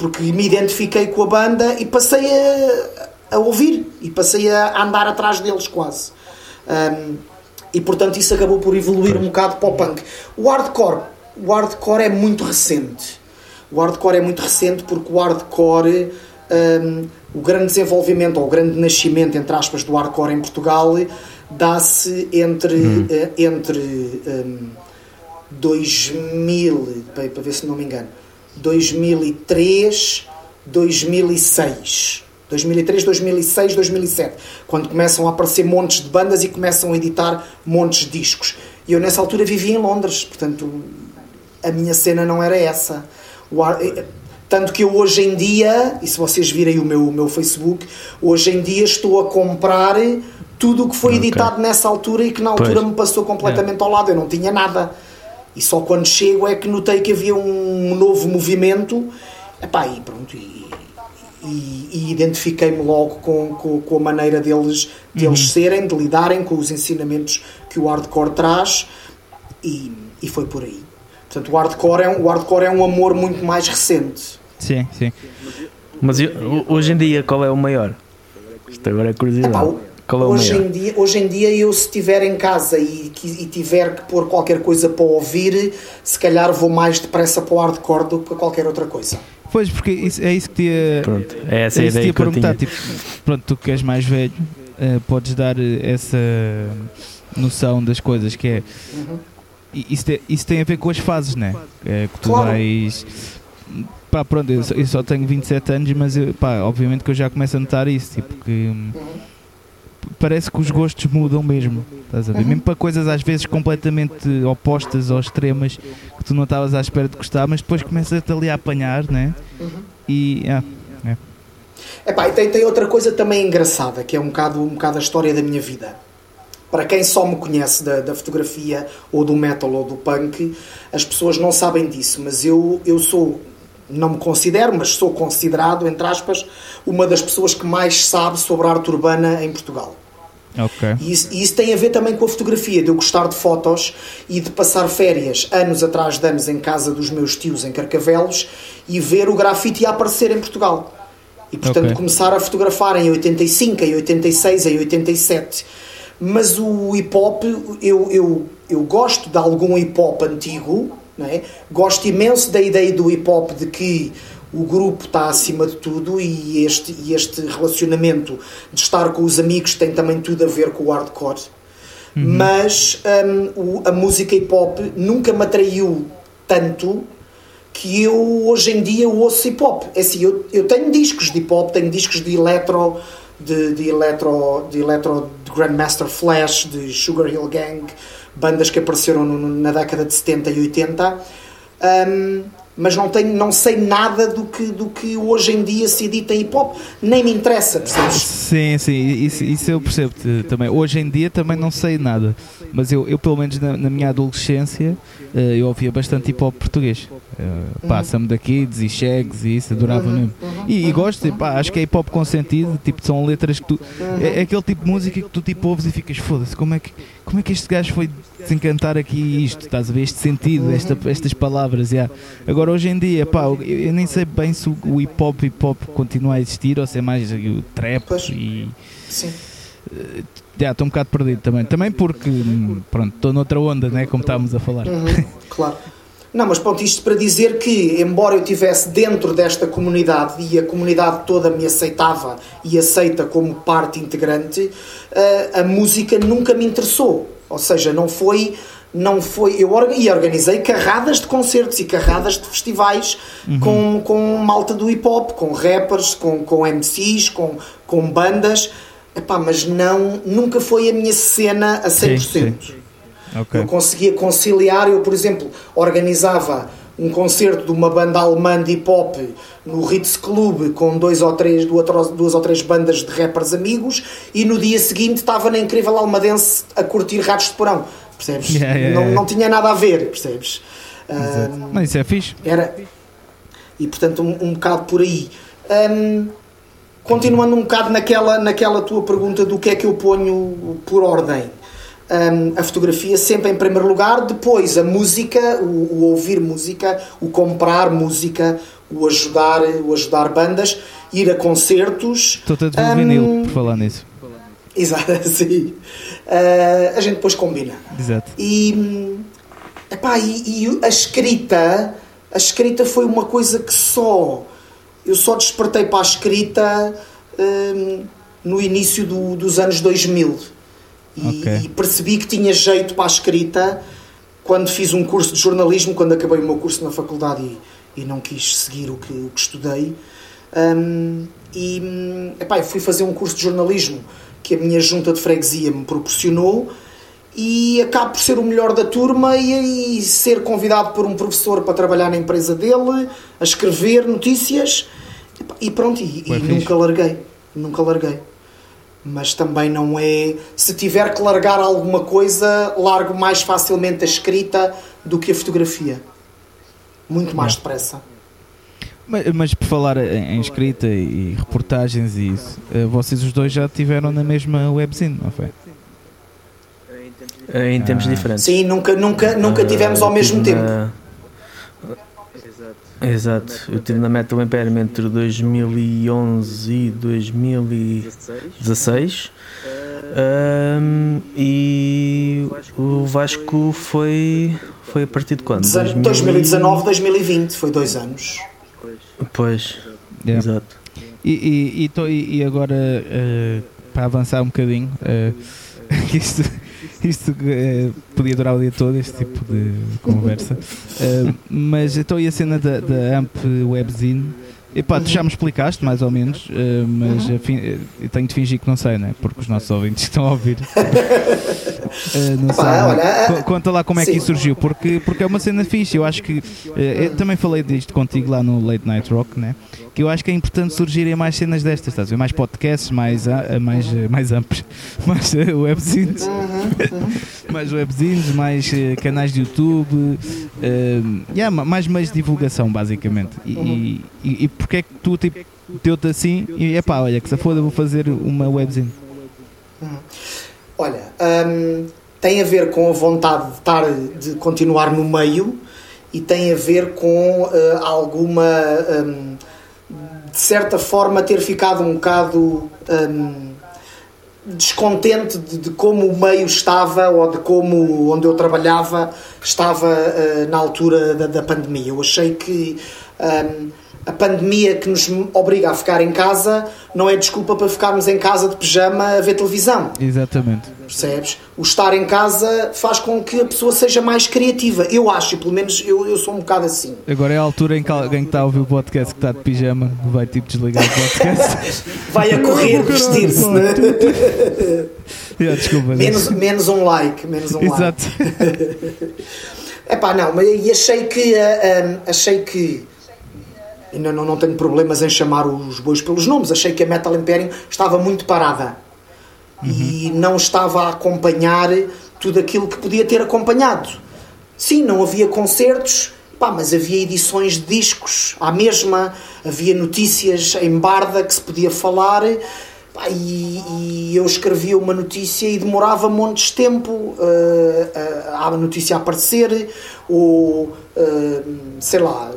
Speaker 3: porque me identifiquei com a banda e passei a, a ouvir e passei a andar atrás deles quase. Um, e portanto isso acabou por evoluir um bocado para o punk. O hardcore, o hardcore é muito recente. O hardcore é muito recente porque o hardcore, um, o grande desenvolvimento ou o grande nascimento, entre aspas, do hardcore em Portugal dá-se entre, hum. uh, entre um, 2000, para, para ver se não me engano, 2003, 2006. 2003, 2006, 2007, quando começam a aparecer montes de bandas e começam a editar montes de discos. E eu nessa altura vivia em Londres, portanto a minha cena não era essa. Eh, tanto que eu hoje em dia, e se vocês virem o meu, o meu Facebook, hoje em dia estou a comprar tudo o que foi okay. editado nessa altura e que na altura pois. me passou completamente é. ao lado. Eu não tinha nada. E só quando chego é que notei que havia um novo movimento. Epá, e pronto, e, e, e identifiquei-me logo com, com, com, a maneira deles, deles uhum. serem, de lidarem com os ensinamentos que o hardcore traz. E, e foi por aí. Portanto, o hardcore, é um, o hardcore é um amor muito mais recente.
Speaker 2: Sim, sim.
Speaker 1: Mas hoje em dia, qual é o maior? Isto agora é curiosidade. Epá, qual é o
Speaker 3: hoje,
Speaker 1: maior?
Speaker 3: Em dia, hoje em dia, eu se estiver em casa e, e tiver que pôr qualquer coisa para ouvir, se calhar vou mais depressa para o hardcore do que para qualquer outra coisa.
Speaker 2: Pois, porque isso, é isso que te ia,
Speaker 1: pronto, é essa é
Speaker 2: isso
Speaker 1: ideia que
Speaker 2: perguntar. Tipo, pronto, tu que és mais velho, uh, podes dar essa noção das coisas que é. Uhum. Isso, te, isso tem a ver com as fases, né? É, que tu claro. vais. Pá, pronto, eu só, eu só tenho 27 anos, mas eu, pá, obviamente que eu já começo a notar isso, tipo, que hum, parece que os gostos mudam mesmo, estás a ver? Uhum. Mesmo para coisas às vezes completamente opostas ou extremas que tu não estavas à espera de gostar, mas depois começas-te ali a apanhar, né? Uhum. E. Ah, é.
Speaker 3: Epá, e tem, tem outra coisa também engraçada, que é um bocado, um bocado a história da minha vida para quem só me conhece da, da, fotografia ou do metal ou do punk, as pessoas não sabem disso, mas eu, eu sou, não me considero, mas sou considerado, entre aspas, uma das pessoas que mais sabe sobre a arte urbana em Portugal.
Speaker 2: Okay.
Speaker 3: E, isso, e isso tem a ver também com a fotografia, de eu gostar de fotos e de passar férias anos atrás de anos em casa dos meus tios em Carcavelos e ver o grafite a aparecer em Portugal. E portanto okay. começar a fotografar em 85, em 86, em 87 mas o hip hop, eu, eu, eu gosto de algum hip hop antigo, é? gosto imenso da ideia do hip hop de que o grupo está acima de tudo e este, e este relacionamento de estar com os amigos tem também tudo a ver com o hardcore. Uhum. Mas um, o, a música hip hop nunca me atraiu tanto que eu hoje em dia ouço hip hop. É assim, eu, eu tenho discos de hip hop, tenho discos de electro, de, de electro, de electro de Grandmaster Flash, de Sugar Hill Gang, bandas que apareceram no, na década de 70 e 80. Um, mas não, tenho, não sei nada do que, do que hoje em dia se edita hip hop, nem me interessa, percebes?
Speaker 2: Sim, sim, isso, isso eu percebo também. Hoje em dia também não sei nada, mas eu, eu pelo menos na, na minha adolescência, eh, eu ouvia bastante hip hop português. Uh, Passa-me daqui, e e isso, adorava uhum. mesmo. E, e gosto, pá, acho que é hip hop com sentido, tipo, são letras que tu. É, é aquele tipo de música que tu tipo ouves e ficas, foda-se, como é que como é que este gajo foi desencantar aqui isto, estás a ver este sentido, esta, estas palavras, yeah. agora hoje em dia, pá, eu, eu, nem sei bem se o hip hop hip hop continua a existir ou se é mais o trap e
Speaker 3: sim
Speaker 2: uh, yeah, estou um bocado perdido também, também porque pronto, estou noutra onda, né, como estávamos a falar
Speaker 3: uhum, claro não, mas pronto, isto para dizer que, embora eu estivesse dentro desta comunidade e a comunidade toda me aceitava e aceita como parte integrante, a, eh, a música nunca me interessou. Ou seja, não foi. Não foi eu e organizei carradas de concertos e carradas de festivais uhum. com, com malta do hip hop, com rappers, com, com MCs, com, com bandas. Epá, mas não, nunca foi a minha cena a 100%. Sim, sim. Okay. Eu conseguia conciliar, eu, por exemplo, organizava um concerto de uma banda alemã de hip hop no Ritz Club com dois ou três, duas ou três bandas de rappers amigos e no dia seguinte estava na incrível Almadense a curtir ratos de porão, percebes? Yeah, yeah, yeah. Não, não tinha nada a ver, percebes?
Speaker 2: Um, Mas isso é fixe.
Speaker 3: Era, e portanto, um, um bocado por aí. Um, continuando um bocado naquela, naquela tua pergunta do que é que eu ponho por ordem. Um, a fotografia sempre em primeiro lugar, depois a música, o, o ouvir música, o comprar música, o ajudar, o ajudar bandas, ir a concertos.
Speaker 2: Estou a devolver um, vinil por falar nisso.
Speaker 3: Exato, sim. Uh, a gente depois combina.
Speaker 2: Exato.
Speaker 3: E, epá, e, e a escrita, a escrita foi uma coisa que só eu só despertei para a escrita um, no início do, dos anos 2000 e, okay. e, percebi que tinha jeito para a escrita quando fiz um curso de jornalismo, quando acabei o meu curso na faculdade e, e não quis seguir o que, o que estudei. Um, e epá, fui fazer um curso de jornalismo que a minha junta de freguesia me proporcionou e acabo por ser o melhor da turma e, e, ser convidado por um professor para trabalhar na empresa dele, a escrever notícias e pronto, e, e nunca larguei, nunca larguei. Mas também não é. Se tiver que largar alguma coisa, largo mais facilmente a escrita do que a fotografia. Muito mais depressa.
Speaker 2: Mas, mas, por falar em, em, escrita e reportagens e isso, eh, vocês os dois já tiveram na mesma webzine, não foi?
Speaker 1: Eh, em tempos ah. diferentes.
Speaker 3: Sim, nunca, nunca, nunca tivemos ao mesmo tempo.
Speaker 1: Exato, eu estive na Metal Imperium entre 2011 e 2016 um, e o Vasco foi, foi a partir de quando?
Speaker 3: 2019, 2020, foi dois anos.
Speaker 1: Pois, yeah. exato.
Speaker 2: E, e, e, e agora, uh, para avançar um bocadinho, uh, isto isto uh, podia durar o dia todo, este tipo de conversa. Uh, mas então e a cena da, da AMP Webzine? Epá, tu já me explicaste mais ou menos, uh, mas uhum. eu tenho de fingir que não sei, né? Porque os nossos ouvintes estão a ouvir. uh, não sei. Conta lá como é sim. que isso surgiu, porque, porque é uma cena fixe. Eu acho que. Uh, eu também falei disto contigo lá no Late Night Rock, né? Que eu acho que é importante surgirem mais cenas destas, estás a ver? Mais podcasts, mais, mais, mais amplos, mais webzines, mais webzines, mais canais de YouTube, uh, yeah, mais meios de divulgação, basicamente. E, e, e porque é que tu tipo, deu-te assim e é pá, olha, que se foda, vou fazer uma webzine?
Speaker 3: Olha, hum, tem a ver com a vontade de estar, de continuar no meio e tem a ver com uh, alguma, um, de certa forma, ter ficado um bocado um, descontente de, de, como o meio estava ou de como onde eu trabalhava estava uh, na altura da, da, pandemia. Eu achei que um, a pandemia que nos obriga a ficar em casa não é desculpa para ficarmos em casa de pijama a ver televisão.
Speaker 2: Exatamente.
Speaker 3: Percebes? O estar em casa faz com que a pessoa seja mais criativa. Eu acho, pelo menos eu, eu sou um bocado assim.
Speaker 2: Agora é a altura em que alguém que está a ouvir o podcast que está de pijama vai tipo desligar o podcast.
Speaker 3: vai a correr vestir-se, né?
Speaker 2: yeah, desculpa.
Speaker 3: Menos, menos um like. Menos um
Speaker 2: Exato.
Speaker 3: like. Epá, não, mas achei que, uh, um, achei que ainda não, não tenho problemas em chamar os bois pelos nomes. Achei que a Metal Imperium estava muito parada uhum. e não estava a acompanhar tudo aquilo que podia ter acompanhado. Sim, não havia concertos, pá, mas havia edições de discos à mesma, havia notícias em barda que se podia falar. Pá, e, e, eu escrevia uma notícia e demorava montes de tempo uh, uh, a notícia a aparecer, ou uh, sei lá,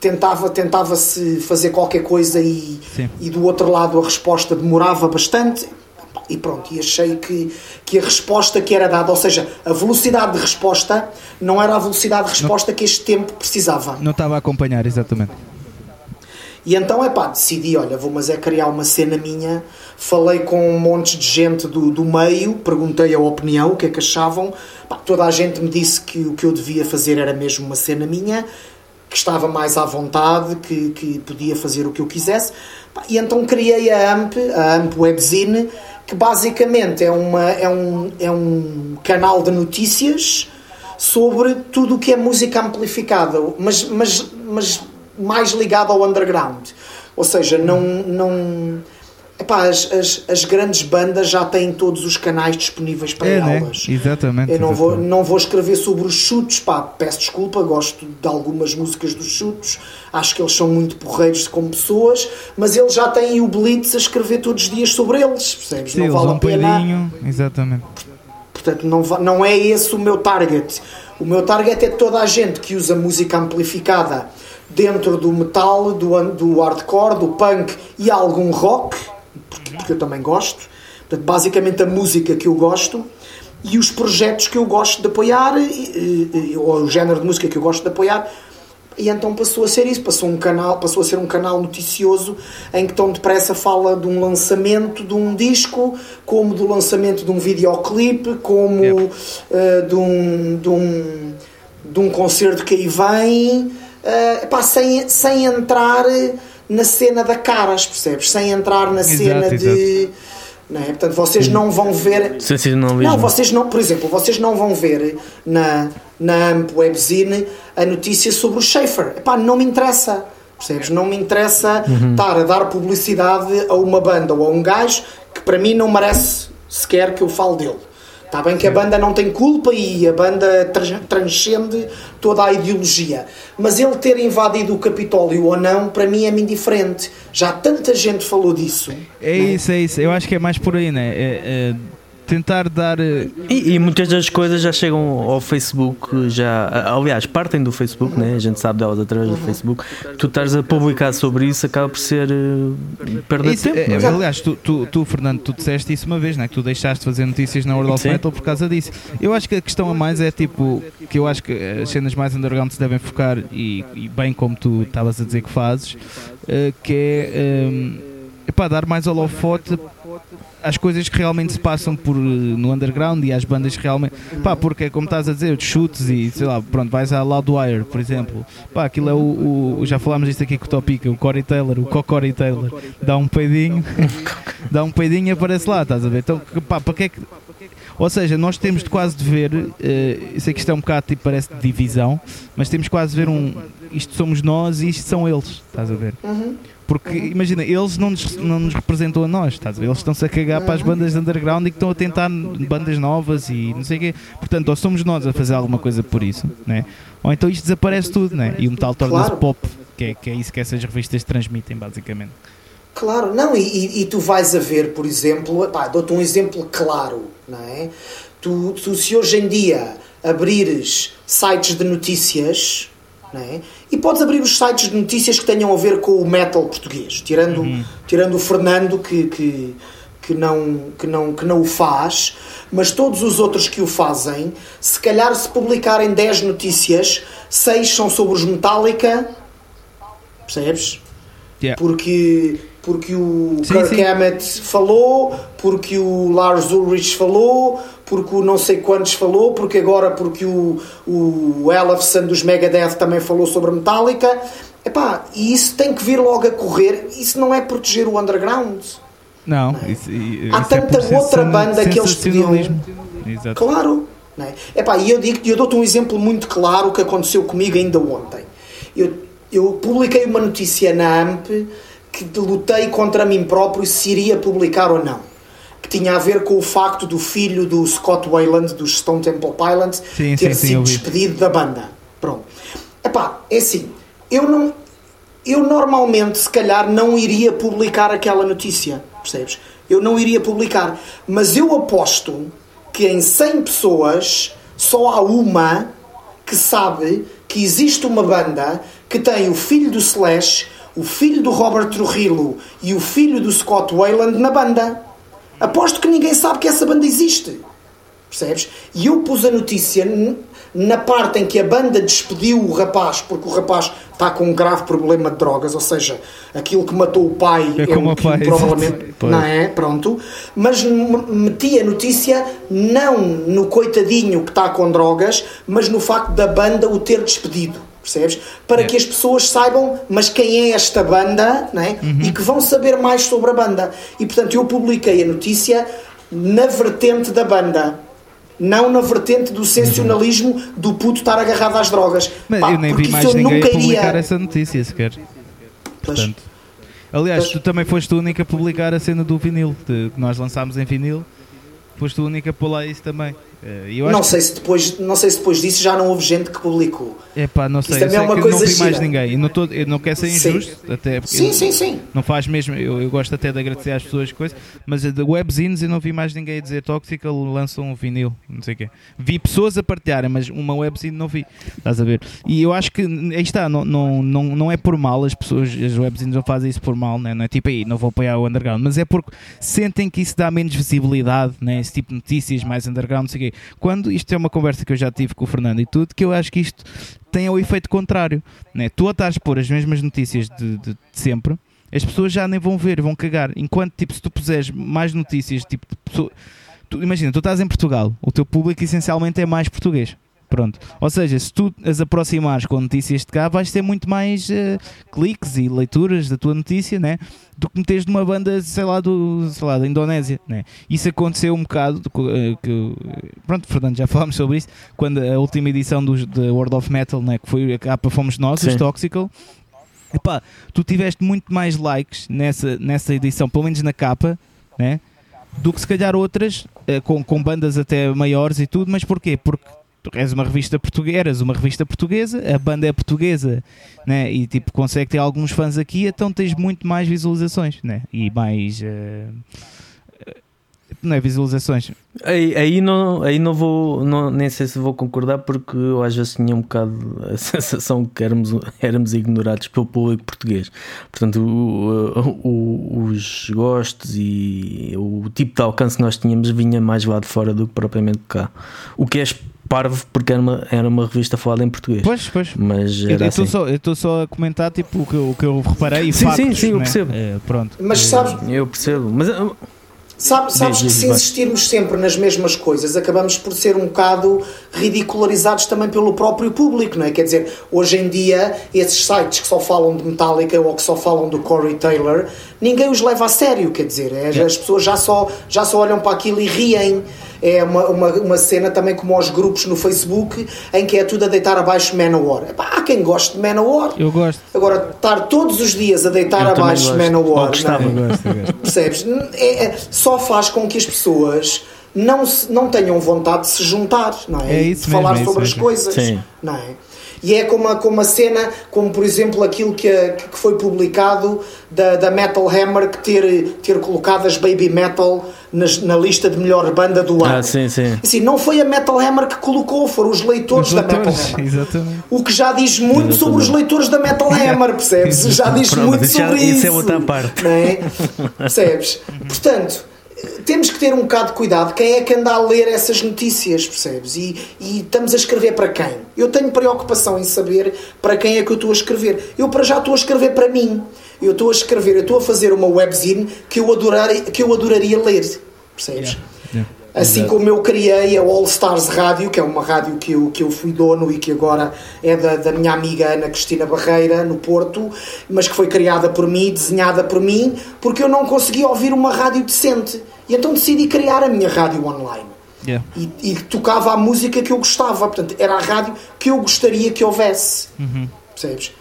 Speaker 3: tentava tentava se fazer qualquer coisa e, e do outro lado a resposta demorava bastante e pronto, e achei que, que a resposta que era dada, ou seja, a velocidade de resposta não era a velocidade de resposta não, que este tempo precisava.
Speaker 2: Não estava a acompanhar, exatamente.
Speaker 3: E então, é pá, decidi, olha, vou mas é criar uma cena minha, falei com um monte de gente do, do meio, perguntei a opinião, o que é que achavam, pá, toda a gente me disse que o que eu devia fazer era mesmo uma cena minha, que estava mais à vontade, que, que podia fazer o que eu quisesse. E então criei a AMP, a AMP Webzine, que basicamente é, uma, é, um, é um canal de notícias sobre tudo o que é música amplificada, mas, mas, mas mais ligado ao underground. Ou seja, não, não, epá, as, as, as grandes bandas já têm todos os canais disponíveis para
Speaker 2: É, né?
Speaker 3: elas.
Speaker 2: Exatamente.
Speaker 3: Eu não vou,
Speaker 2: exatamente.
Speaker 3: não vou escrever sobre os chutes, pá, peço desculpa, gosto de algumas músicas dos chutes, acho que eles são muito porreiros como pessoas, mas eles já têm o Blitz a escrever todos os dias sobre eles, percebes?
Speaker 2: Sim,
Speaker 3: não vale a pena.
Speaker 2: peidinho. Exatamente.
Speaker 3: Portanto, não, não é esse o meu target. O meu target é toda a gente que usa música amplificada dentro do metal, do, do hardcore, do punk e algum rock, porque, eu também gosto. Portanto, basicamente a música que eu gosto e os projetos que eu gosto de apoiar, e- e- ou o género de música que eu gosto de apoiar. E então passou a ser isso, passou, um canal, passou a ser um canal noticioso em que tão depressa fala de um lançamento de um disco, como do lançamento de um videoclipe, como
Speaker 2: Yep.
Speaker 3: eh, de, um, de, um, de um concerto que aí vem, eh, epá, sem, sem entrar na cena da caras, percebes? Sem entrar na
Speaker 2: Exato,
Speaker 3: cena de. Não é? Portanto, vocês não vão ver. Não, vocês não, por exemplo, vocês não vão ver na, na AMP Webzine a notícia sobre o Schaefer. Epá, não me interessa. Percebes? Não me interessa estar a dar publicidade a uma banda ou a um gajo que para mim não merece sequer que eu fale dele. Está bem que a banda não tem culpa e a banda trans- transcende toda a ideologia. Mas ele ter invadido o Capitólio ou não, para mim é-me indiferente. Já tanta gente falou disso.
Speaker 2: É
Speaker 3: né?
Speaker 2: isso, é isso. Eu acho que é mais por aí, né? É, é tentar dar. eh,
Speaker 1: E, e muitas das coisas já chegam ao Facebook, já, aliás, partem do Facebook, né? a gente sabe delas através do Facebook. Tu estás a publicar sobre isso, acaba por ser eh, perda de tempo.
Speaker 2: é,
Speaker 1: é?
Speaker 2: aliás, tu, tu, tu, Fernando, tu disseste isso uma vez, né? que tu deixaste de fazer notícias na World of. Metal por causa disso. Eu acho que a questão a mais é tipo, que eu acho que as cenas mais underground se devem focar, e, e bem como tu estavas a dizer que fazes, eh, que é um, epá, dar mais holofote às coisas que realmente se passam por, eh, no underground e às bandas que realmente. Pá, porque é como estás a dizer, chutes e sei lá, pronto, vais à Loudwire, por exemplo. Pá, aquilo é o. o- já falámos disto aqui com o Topica, o Corey Taylor, o Cocory Taylor, dá um peidinho, dá um peidinho e aparece lá, estás a ver? Então, pá, para que é que. Ou seja, nós temos de quase de ver, eu sei que isto é um bocado tipo, parece de divisão, mas temos quase de ver um. Isto somos nós e isto são eles, estás a ver?
Speaker 3: Uhum.
Speaker 2: Porque imagina, eles não nos, não nos representam a nós, estás a ver? Eles estão-se a cagar para as bandas de underground e que estão a tentar bandas novas e não sei o quê. Portanto, ou somos nós a fazer alguma coisa por isso, né? ou então isto desaparece tudo, né? e o metal torna-se
Speaker 3: Claro.
Speaker 2: pop, que é, que é isso que essas revistas transmitem, basicamente.
Speaker 3: Claro, não, e, e- tu vais a ver, por exemplo, dou-te um exemplo claro, não é? Tu, tu se hoje em dia abrires sites de notícias, não é? E podes abrir os sites de notícias que tenham a ver com o metal português, tirando, tirando o Fernando que, que, que, não, que, não, que não o faz, mas todos os outros que o fazem, se calhar se publicarem 10 notícias, 6 são sobre os Metallica, percebes?
Speaker 2: Yeah.
Speaker 3: porque, porque o
Speaker 2: Sim,
Speaker 3: Kirk
Speaker 2: sim.
Speaker 3: Hammett falou, porque o Lars Ulrich falou, porque o não sei quantos falou, porque agora porque o, o Ellefson dos Megadeth também falou sobre Metallica. Epá, e isso tem que vir logo a correr. Isso não é proteger o underground.
Speaker 2: Não, isso, e-
Speaker 3: Há
Speaker 2: isso é
Speaker 3: tanta
Speaker 2: por
Speaker 3: outra banda que eles
Speaker 2: sensacionalismo. Exato.
Speaker 3: Claro. Não é? Epá, e eu, digo, eu dou-te um exemplo muito claro que aconteceu comigo ainda ontem. Eu, eu publiquei uma notícia na AMP que lutei contra mim próprio se iria publicar ou não. Que tinha a ver com o facto do filho do Scott Wayland, dos Stone Temple Pilots,
Speaker 2: Sim,
Speaker 3: ter
Speaker 2: sim, sim,
Speaker 3: sido
Speaker 2: vi.
Speaker 3: despedido da banda. Pronto. Epá, é assim, eu não. Eu normalmente, se calhar, não iria publicar aquela notícia, percebes? Eu não iria publicar. Mas eu aposto que em 100 pessoas só há uma que sabe que existe uma banda que tem o filho do Slash, o filho do Robert Trujillo e o filho do Scott Wayland na banda. Aposto que ninguém sabe que essa banda existe. Percebes? E eu pus a notícia na parte em que a banda despediu o rapaz, porque o rapaz está com um grave problema de drogas, ou seja, aquilo que matou o pai
Speaker 2: É
Speaker 3: é,
Speaker 2: como
Speaker 3: o que
Speaker 2: pai,
Speaker 3: provavelmente.
Speaker 2: Pois.
Speaker 3: não é, pronto. Mas meti a notícia não no coitadinho que está com drogas, mas no facto da banda o ter despedido. Percebes? Para
Speaker 2: É.
Speaker 3: que as pessoas saibam, mas quem é esta banda, não é?
Speaker 2: Uhum.
Speaker 3: E que vão saber mais sobre a banda. E portanto eu publiquei a notícia na vertente da banda. Não na vertente do sensacionalismo do puto estar agarrado às drogas.
Speaker 2: Mas
Speaker 3: Pá,
Speaker 2: eu nem vi mais ninguém
Speaker 3: nunca
Speaker 2: publicar
Speaker 3: iria.
Speaker 2: essa notícia sequer.
Speaker 3: Pois.
Speaker 2: Portanto, Aliás, tu também foste a única a publicar a cena do vinil, que nós lançámos em vinil. Foste a única a pôr lá isso também. Eh, eu
Speaker 3: não, sei se depois, não sei se depois disso já não houve gente que publicou.
Speaker 2: É pá, não sei. Isso também é uma coisa não vi mais ninguém. Eu não, tô, eu não quero ser injusto, sim. até
Speaker 3: sim, sim, sim.
Speaker 2: Não faz mesmo. Eu, eu gosto até de agradecer às pessoas coisas, mas de webzines eu não vi mais ninguém a dizer Toxical lançam um vinil, não sei o quê. Vi pessoas a partilharem, mas uma webzine não vi. Estás a ver? E eu acho que aí está, não, não, não, não é por mal, as pessoas, as webzines não fazem isso por mal, né? não é tipo aí, não vou apoiar o underground, mas é porque sentem que isso dá menos visibilidade, né? esse tipo de notícias mais underground, não sei o quê. Quando isto é uma conversa que eu já tive com o Fernando e tudo, que eu acho que isto tem o efeito contrário. Né? Tu a estás a pôr as mesmas notícias de, de, de, sempre, as pessoas já nem vão ver, vão cagar. Enquanto, tipo, se tu puseres mais notícias, tipo, pessoa, tu, imagina, tu estás em Portugal, o teu público essencialmente é mais português. Pronto. Ou seja, se tu as aproximares com notícias de cá, vais ter muito mais uh, cliques e leituras da tua notícia, né? Do que meteres numa banda, sei lá, do, sei lá, da Indonésia, né? Isso aconteceu um bocado, uh, que, pronto, Fernando, já falámos sobre isso, quando a última edição do World of Metal, né? Que foi a capa Fomos Nós, os Toxical. Epá, tu tiveste muito mais likes nessa, nessa edição, pelo menos na capa, né? Do que se calhar outras, uh, com, com bandas até maiores e tudo, mas porquê? Porque és uma revista portuguesa, eras uma revista portuguesa, a banda é portuguesa, né? E tipo, consegue ter alguns fãs aqui, então tens muito mais visualizações, né? E mais. Uh, não é visualizações.
Speaker 1: Aí, aí, não, aí não vou, não, nem sei se vou concordar, porque eu às vezes tinha um bocado a sensação que éramos, éramos ignorados pelo público português. Portanto, o, o, os gostos e o tipo de alcance que nós tínhamos vinha mais lá de fora do que propriamente cá. O que é parvo porque era uma, era uma revista falada em português.
Speaker 2: Pois, pois.
Speaker 1: Mas eu estou assim.
Speaker 2: só, só a comentar tipo, o, que, o que eu reparei e
Speaker 1: sim,
Speaker 2: factos,
Speaker 1: sim, sim, eu
Speaker 2: né?
Speaker 1: percebo.
Speaker 2: É, pronto.
Speaker 3: Mas sabes.
Speaker 1: Eu percebo. Mas
Speaker 3: Sabe, sabes que se insistirmos sempre nas mesmas coisas, acabamos por ser um bocado ridicularizados também pelo próprio público, não é? Quer dizer, hoje em dia, esses sites que só falam de Metallica ou que só falam do Corey Taylor, ninguém os leva a sério, quer dizer, é, as pessoas já só, já só olham para aquilo e riem é uma, uma, uma cena também como aos grupos no Facebook em que é tudo a deitar abaixo Manowar. Epá, há quem goste de Manowar.
Speaker 2: Eu gosto.
Speaker 3: Agora, estar todos os dias a deitar
Speaker 1: eu
Speaker 3: abaixo Manowar.
Speaker 1: Gostava,
Speaker 3: não é? Percebes? É, é, só faz com que as pessoas não, se, não tenham vontade de se juntar, não é?
Speaker 2: é isso
Speaker 3: de falar
Speaker 2: mesmo,
Speaker 3: sobre
Speaker 2: as
Speaker 3: coisas.
Speaker 1: Sim.
Speaker 3: Não é? E é como a, como a cena, como por exemplo aquilo que, que foi publicado da, da Metal Hammer que ter, ter colocado as Baby Metal nas, na lista de melhor banda do ano.
Speaker 1: Ah, sim, sim.
Speaker 3: Assim, não foi a Metal Hammer que colocou, foram os leitores, os da Metal Hammer.
Speaker 2: Exatamente.
Speaker 3: O que já diz muito exatamente. sobre os leitores da Metal Hammer, percebes? já diz Pronto, muito sobre isso.
Speaker 1: Isso é outra parte.
Speaker 3: Não é? Percebes? Portanto temos que ter um bocado de cuidado. Quem é que anda a ler essas notícias, percebes? E, e, estamos a escrever para quem? Eu tenho preocupação em saber para quem é que eu estou a escrever. Eu, para já, estou a escrever para mim. Eu estou a escrever, eu estou a fazer uma webzine que eu, adorar, que eu adoraria ler, percebes? Yeah. Yeah. Assim Exato. como eu criei a All Stars Rádio, que é uma rádio que eu, que eu fui dono e que agora é da, da minha amiga Ana Cristina Barreira, no Porto, mas que foi criada por mim, desenhada por mim, porque eu não conseguia ouvir uma rádio decente. E então decidi criar a minha rádio online.
Speaker 2: Yeah.
Speaker 3: E, e, tocava a música que eu gostava. Portanto, era a rádio que eu gostaria que houvesse.
Speaker 2: Uhum.
Speaker 3: Percebes?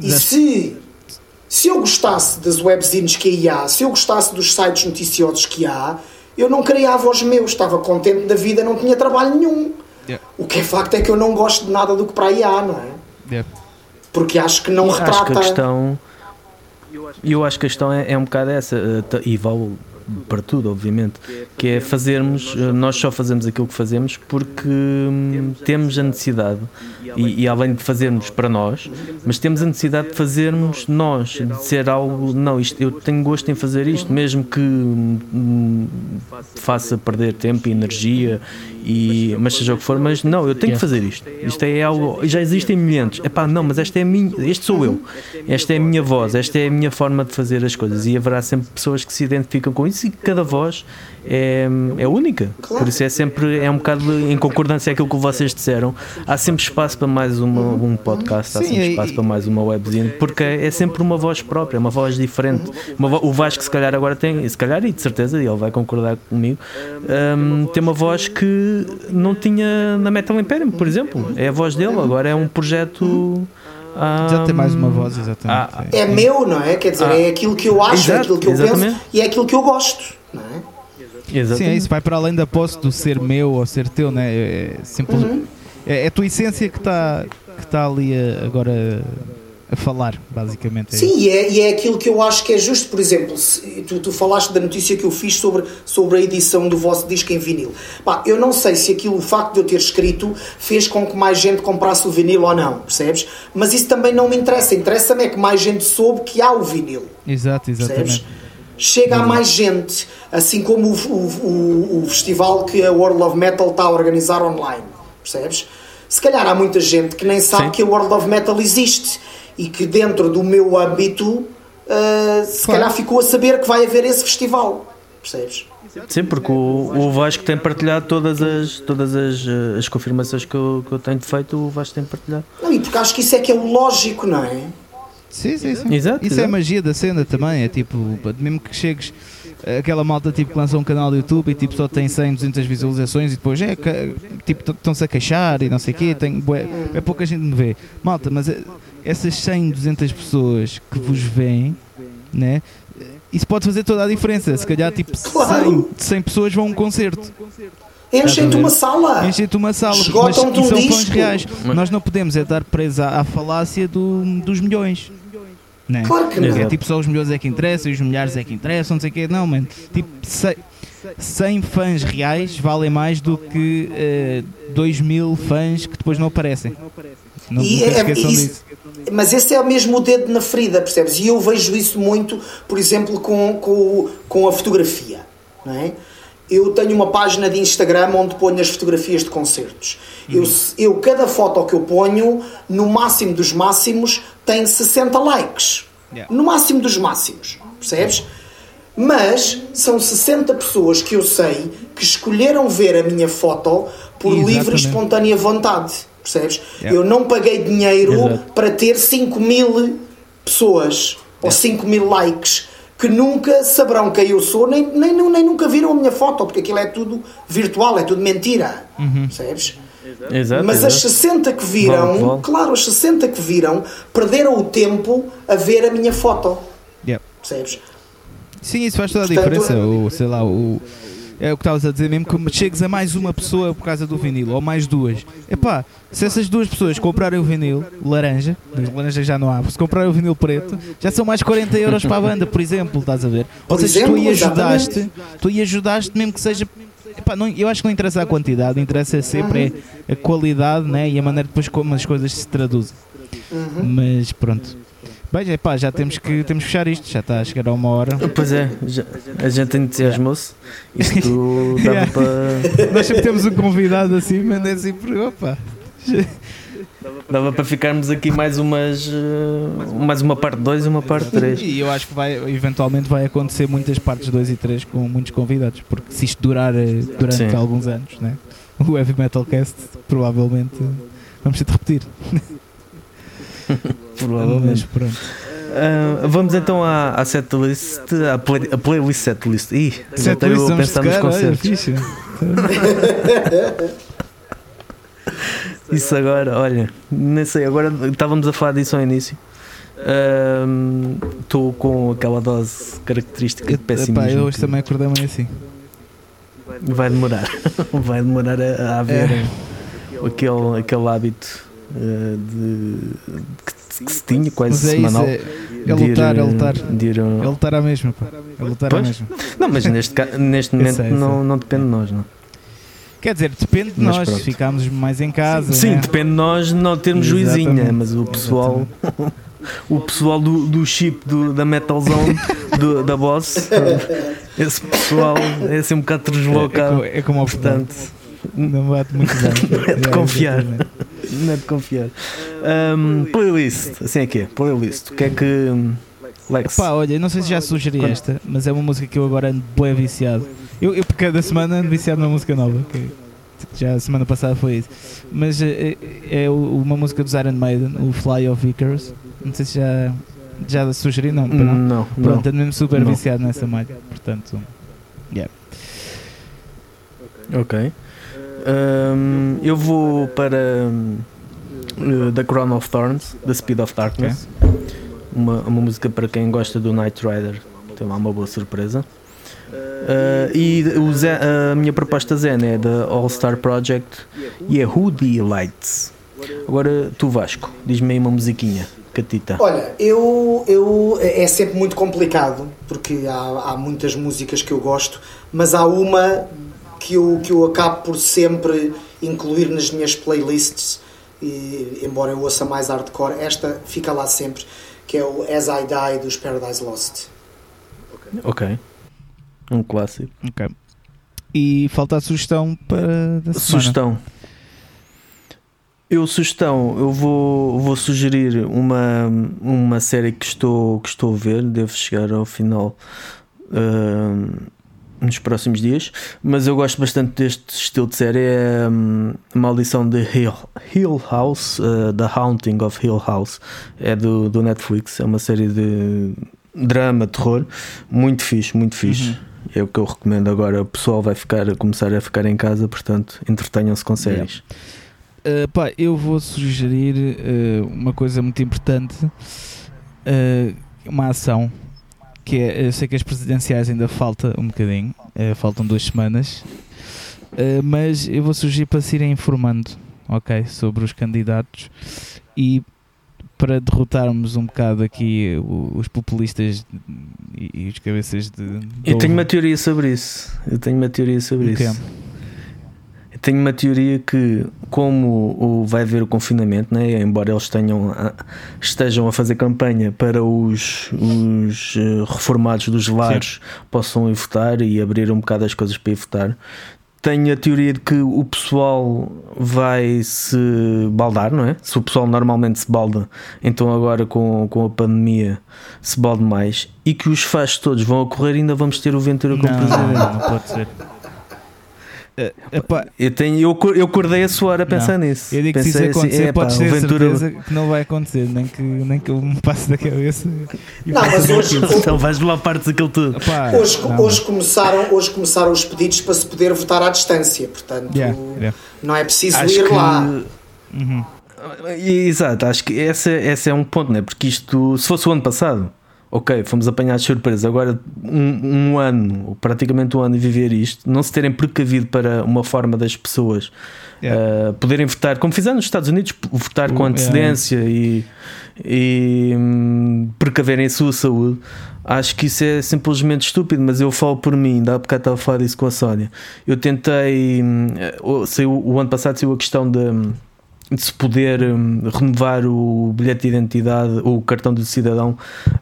Speaker 3: E se, se eu gostasse das webzines que aí há, se eu gostasse dos sites noticiosos que há, eu não criava os meus. Estava contente da vida, não tinha trabalho nenhum.
Speaker 2: Yeah.
Speaker 3: O que é facto é que eu não gosto de nada do que para aí há, não é?
Speaker 2: Yeah.
Speaker 3: Porque acho que não retrata.
Speaker 1: Acho que a questão. Eu acho que a questão é, é um bocado essa, eh, e vale para tudo, obviamente, que é fazermos, nós só fazemos aquilo que fazemos porque hum, temos a necessidade, e, e, além de fazermos para nós, mas temos a necessidade de fazermos nós, de ser algo, não, isto, eu tenho gosto em fazer isto, mesmo que hum, faça perder tempo e energia, e, mas seja o que for, mas não, eu tenho que fazer isto, isto é algo, já existem é pá, não, mas esta é a minha, este sou eu, esta é a minha voz, esta é a minha forma de fazer as coisas, e haverá sempre pessoas que se identificam com isso e cada voz é, é única. Claro. Por isso é sempre é um bocado em concordância com aquilo que vocês disseram. Há sempre espaço para mais uma, um podcast, há sempre espaço para mais uma webzine, porque é sempre uma voz própria, uma voz diferente. Uma o Vasco, se calhar, agora tem, se calhar, e de certeza, e ele vai concordar comigo, um, tem uma voz que não tinha na Metal Imperium, por exemplo. É a voz dele, agora é um projeto
Speaker 2: Já tem mais uma voz, exatamente.
Speaker 1: ah,
Speaker 3: É meu, não é? Quer dizer,
Speaker 1: Ah.
Speaker 3: é aquilo que eu acho, é
Speaker 1: Exato,
Speaker 3: aquilo que eu
Speaker 1: exatamente.
Speaker 3: penso e é aquilo que eu gosto, não é?
Speaker 2: Sim,
Speaker 1: Exatamente.
Speaker 2: é isso, vai para além da posse do ser meu ou ser teu, né? É, simples,
Speaker 3: Uhum.
Speaker 2: é, é a tua essência que está que tá ali a- agora a falar, basicamente. é
Speaker 3: Sim, e é, e é aquilo que eu acho que é justo. Por exemplo, se- tu, tu falaste da notícia que eu fiz sobre, sobre a edição do vosso disco em vinil. Eu não sei se aquilo, o facto de eu ter escrito, fez com que mais gente comprasse o vinil ou não, percebes? Mas isso também não me interessa. Interessa-me é que mais gente soube que há o vinil.
Speaker 2: Exato,
Speaker 3: Percebes?
Speaker 2: exatamente.
Speaker 3: Chega a mais gente, assim como o, o, o, o festival que a World of Metal está a organizar online, percebes? Se calhar há muita gente que nem sabe
Speaker 1: Sim.
Speaker 3: que a World of Metal existe e que dentro do meu âmbito ah, se
Speaker 2: Claro.
Speaker 3: calhar ficou a saber que vai haver esse festival, percebes?
Speaker 1: Sim, porque o, o Vasco tem partilhado todas as, todas as, eh, as confirmações que eu, que eu tenho feito, o Vasco tem partilhado.
Speaker 3: Não, e porque acho que isso é que é o lógico, não é?
Speaker 2: Sim, sim, sim.
Speaker 1: Exato,
Speaker 2: Isso é a
Speaker 1: exato.
Speaker 2: magia da cena também. É tipo, mesmo que chegues aquela malta tipo que lança um canal do YouTube e tipo só tem 100, 200 visualizações e depois é tipo estão-se a queixar e não sei o quê, tem, bué- é pouca gente me vê. Malta, mas eh, essas 100, 200 pessoas que vos veem, né? Isso pode fazer toda a diferença. Se calhar tipo 100,
Speaker 3: Claro.
Speaker 2: 100 pessoas vão a um concerto.
Speaker 3: Enchem-te uma sala.
Speaker 2: Enchem-te uma sala, mas
Speaker 3: Esgotam-te um
Speaker 2: são
Speaker 3: disco.
Speaker 2: reais. Nós não podemos é dar presa à, à falácia do- dos milhões. Né?
Speaker 3: Claro que não.
Speaker 2: É tipo só os milhões é que interessam e os milhares é que interessam, não sei o quê. Não, mano. Tipo, 100 fãs reais valem mais do que 2 mil fãs que depois não aparecem. Não,
Speaker 3: E é-
Speaker 2: esqueçam
Speaker 3: isso-
Speaker 2: disso.
Speaker 3: Mas esse é mesmo o dedo na ferida, percebes? E eu vejo isso muito, por exemplo, com, com, com a fotografia. Não é? Eu tenho uma página de Instagram onde ponho as fotografias de concertos. Eu, eu, cada foto que eu ponho, no máximo dos máximos, tem 60 likes.
Speaker 2: Yeah.
Speaker 3: No máximo dos máximos. Percebes? Mas são 60 pessoas que eu sei que escolheram ver a minha foto por livre e
Speaker 2: Exatamente.
Speaker 3: espontânea vontade. Percebes?
Speaker 2: Yeah.
Speaker 3: Eu não paguei dinheiro
Speaker 1: Exato.
Speaker 3: para ter 5 mil pessoas ou 5 mil likes que nunca saberão quem eu sou, nem, nem, nem nunca viram a minha foto, porque aquilo é tudo virtual, é tudo mentira. Percebes?
Speaker 1: Exato,
Speaker 3: Mas as
Speaker 1: exato.
Speaker 3: 60 que viram,
Speaker 1: Vale, vale.
Speaker 3: claro, as 60 que viram, perderam o tempo a ver a minha foto.
Speaker 2: Yeah.
Speaker 3: Percebes?
Speaker 2: Sim, isso faz toda a
Speaker 3: Portanto,
Speaker 2: diferença.
Speaker 3: é-
Speaker 2: O, sei lá, o, é o que estavas a dizer mesmo, que chegues a mais uma pessoa por causa do vinil, ou mais duas. Epá, se essas duas pessoas comprarem o vinil laranja, mas laranja já não há, se comprarem o vinil preto, já são mais 40 euros para a banda, por exemplo, estás a ver? Ou seja, tu aí ajudaste, tu aí ajudaste mesmo que seja. Epá, não, eu acho que não interessa a quantidade, interessa sempre é a qualidade né, e a maneira depois como as coisas se traduzem.
Speaker 3: Uhum.
Speaker 2: Mas pronto. Bem, epá, já temos que, temos que fechar isto, já está a chegar a uma hora.
Speaker 1: Pois é, já- a gente entusiasmou-se. Isto dava
Speaker 2: Yeah.
Speaker 1: para.
Speaker 2: Nós sempre temos um convidado assim, mas é sempre, opa.
Speaker 1: Dava para ficarmos aqui mais umas. eh, mais uma parte 2 e uma parte 3.
Speaker 2: E eu acho que vai, eventualmente vai acontecer muitas partes 2 e 3 com muitos convidados, porque se isto durar eh, durante
Speaker 1: Sim.
Speaker 2: alguns anos, né? o Heavy Metal Cast provavelmente vamos ter de repetir. Mas
Speaker 1: Provavelmente.
Speaker 2: pronto.
Speaker 1: Ah, vamos então à, à setlist. À play, a playlist setlist. Ih, já tenho a pensar nos concertos. Isso agora, olha, nem sei, agora estávamos a falar disso ao início. Estou com aquela dose característica de
Speaker 2: Epá,
Speaker 1: pessimismo.
Speaker 2: eu hoje também acordei meio assim.
Speaker 1: Vai demorar, vai demorar a, a haver
Speaker 2: É.
Speaker 1: aquele, aquele hábito eh, de, que se tinha quase
Speaker 2: Mas é isso,
Speaker 1: semanal.
Speaker 2: é, é
Speaker 1: de ir,
Speaker 2: lutar, é lutar.
Speaker 1: de ir,
Speaker 2: É lutar à mesma, pá. É lutar à
Speaker 1: Pois.
Speaker 2: mesma.
Speaker 1: Não, mas neste, ca- neste momento
Speaker 2: eu
Speaker 1: não, não depende de nós, não.
Speaker 2: Quer dizer, depende de
Speaker 1: Mas
Speaker 2: nós,
Speaker 1: pronto.
Speaker 2: ficámos mais em casa.
Speaker 1: Sim,
Speaker 2: né?
Speaker 1: depende de nós não termos
Speaker 2: Exatamente.
Speaker 1: juizinha, mas o pessoal, o pessoal do, do chip do, da Metal Zone, do- da Boss, esse pessoal é assim um bocado
Speaker 2: é,
Speaker 1: deslocado.
Speaker 2: co- é como o
Speaker 1: Portanto,
Speaker 2: Não bate muito bem.
Speaker 1: É de confiar.
Speaker 2: exatamente.
Speaker 1: Não é de confiar. Ahm, playlist, assim é que é, playlist. O que é que. Lex?
Speaker 2: Pá, olha, não sei se já sugeri
Speaker 1: Quando-
Speaker 2: esta, mas é uma música que eu agora ando bem viciado. Eu, eu cada semana ando viciado numa música nova. que já a semana passada foi isso. Mas é, é- é o- uma música dos Iron Maiden, o Fly of Icarus. Não sei se já, já sugeri, não. não.
Speaker 1: Hum, não, não.
Speaker 2: Pronto, ando mesmo super
Speaker 1: Não.
Speaker 2: viciado nessa malha. Portanto, yeah.
Speaker 1: Ok. Ahm, eu vou para uh, The Crown of Thorns, The Speed of Darkness. Uma, uma música para quem gosta do Knight Rider, tem lá uma boa surpresa. Uh, e o Zen, a minha proposta Zen é da All Star Project e é Hoodie Lights. Agora tu Vasco, diz-me aí uma musiquinha, catita.
Speaker 3: Olha, eu, eu é sempre muito complicado porque há, há muitas músicas que eu gosto, mas há uma que eu, que eu acabo por sempre incluir nas minhas playlists, e, embora eu ouça mais hardcore, esta fica lá sempre, que é o As I Die dos Paradise Lost.
Speaker 1: Ok. Um clássico.
Speaker 2: Ok. E falta a sugestão para da
Speaker 1: Sugestão. Eu sugestão, eu vou, vou sugerir uma, uma série que estou, que estou a ver, devo chegar ao final uh, nos próximos dias, mas eu gosto bastante deste estilo de série, é um, a Maldição de Hill, Hill House, uh, The Haunting of Hill House, é do, do Netflix, é uma série de drama, terror, muito fixe, muito fixe. Uhum. É o que eu recomendo agora. O pessoal vai ficar, começar a ficar em casa, portanto, entretenham-se com séries.
Speaker 2: Yeah. Uh, pá, eu vou sugerir uh, uma coisa muito importante, uh, uma ação que é, eu sei que as presidenciais ainda falta um bocadinho, faltam duas semanas, mas eu vou sugerir para se irem informando, ok, sobre os candidatos e para derrotarmos um bocado aqui os populistas e, os cabeças de.
Speaker 1: Eu tenho uma teoria sobre isso. Eu tenho uma teoria sobre okay. isso. Tenho uma teoria que, como o, vai haver o confinamento, né, embora eles tenham, estejam a fazer campanha para os, os eh, reformados dos lares Sim. possam ir votar e abrir um bocado as coisas para ir votar, tenho a teoria de que o pessoal vai se baldar, não é? Se o pessoal normalmente se balda, então agora com, com a pandemia se balde mais e que os fãs todos vão ocorrer e ainda vamos ter o Ventura como presidente.
Speaker 2: Não, não pode ser.
Speaker 1: Uh, eu, tenho, eu, eu acordei a suar a pensar
Speaker 2: não.
Speaker 1: nisso.
Speaker 2: Eu digo que se isso acontecer, assim, podes ter Ventura... certeza que não vai acontecer, nem que, nem que eu me passe da cabeça.
Speaker 3: Não, mas hoje.
Speaker 1: então vais lá partes daquilo tudo.
Speaker 3: Epá, hoje, hoje, começaram, hoje começaram os pedidos para se poder votar à distância, portanto, yeah, yeah. não é preciso
Speaker 1: Acho
Speaker 3: ir
Speaker 1: que...
Speaker 3: lá.
Speaker 1: Uhum. Exato, acho que esse, esse é um ponto, né? porque isto, se fosse o ano passado, ok, fomos apanhados de surpresa. Agora, um, um, ano, praticamente um ano, de viver isto, não se terem precavido para uma forma das pessoas yeah. uh, poderem votar, como fizeram nos Estados Unidos, votar com antecedência yeah. e, e um, precaverem a sua saúde. Acho que isso é simplesmente estúpido, mas eu falo por mim, dá bocado estava a falar disso com a Sónia. Eu tentei, um, saiu, o ano passado saiu a questão de de se poder um, renovar o bilhete de identidade ou o cartão de cidadão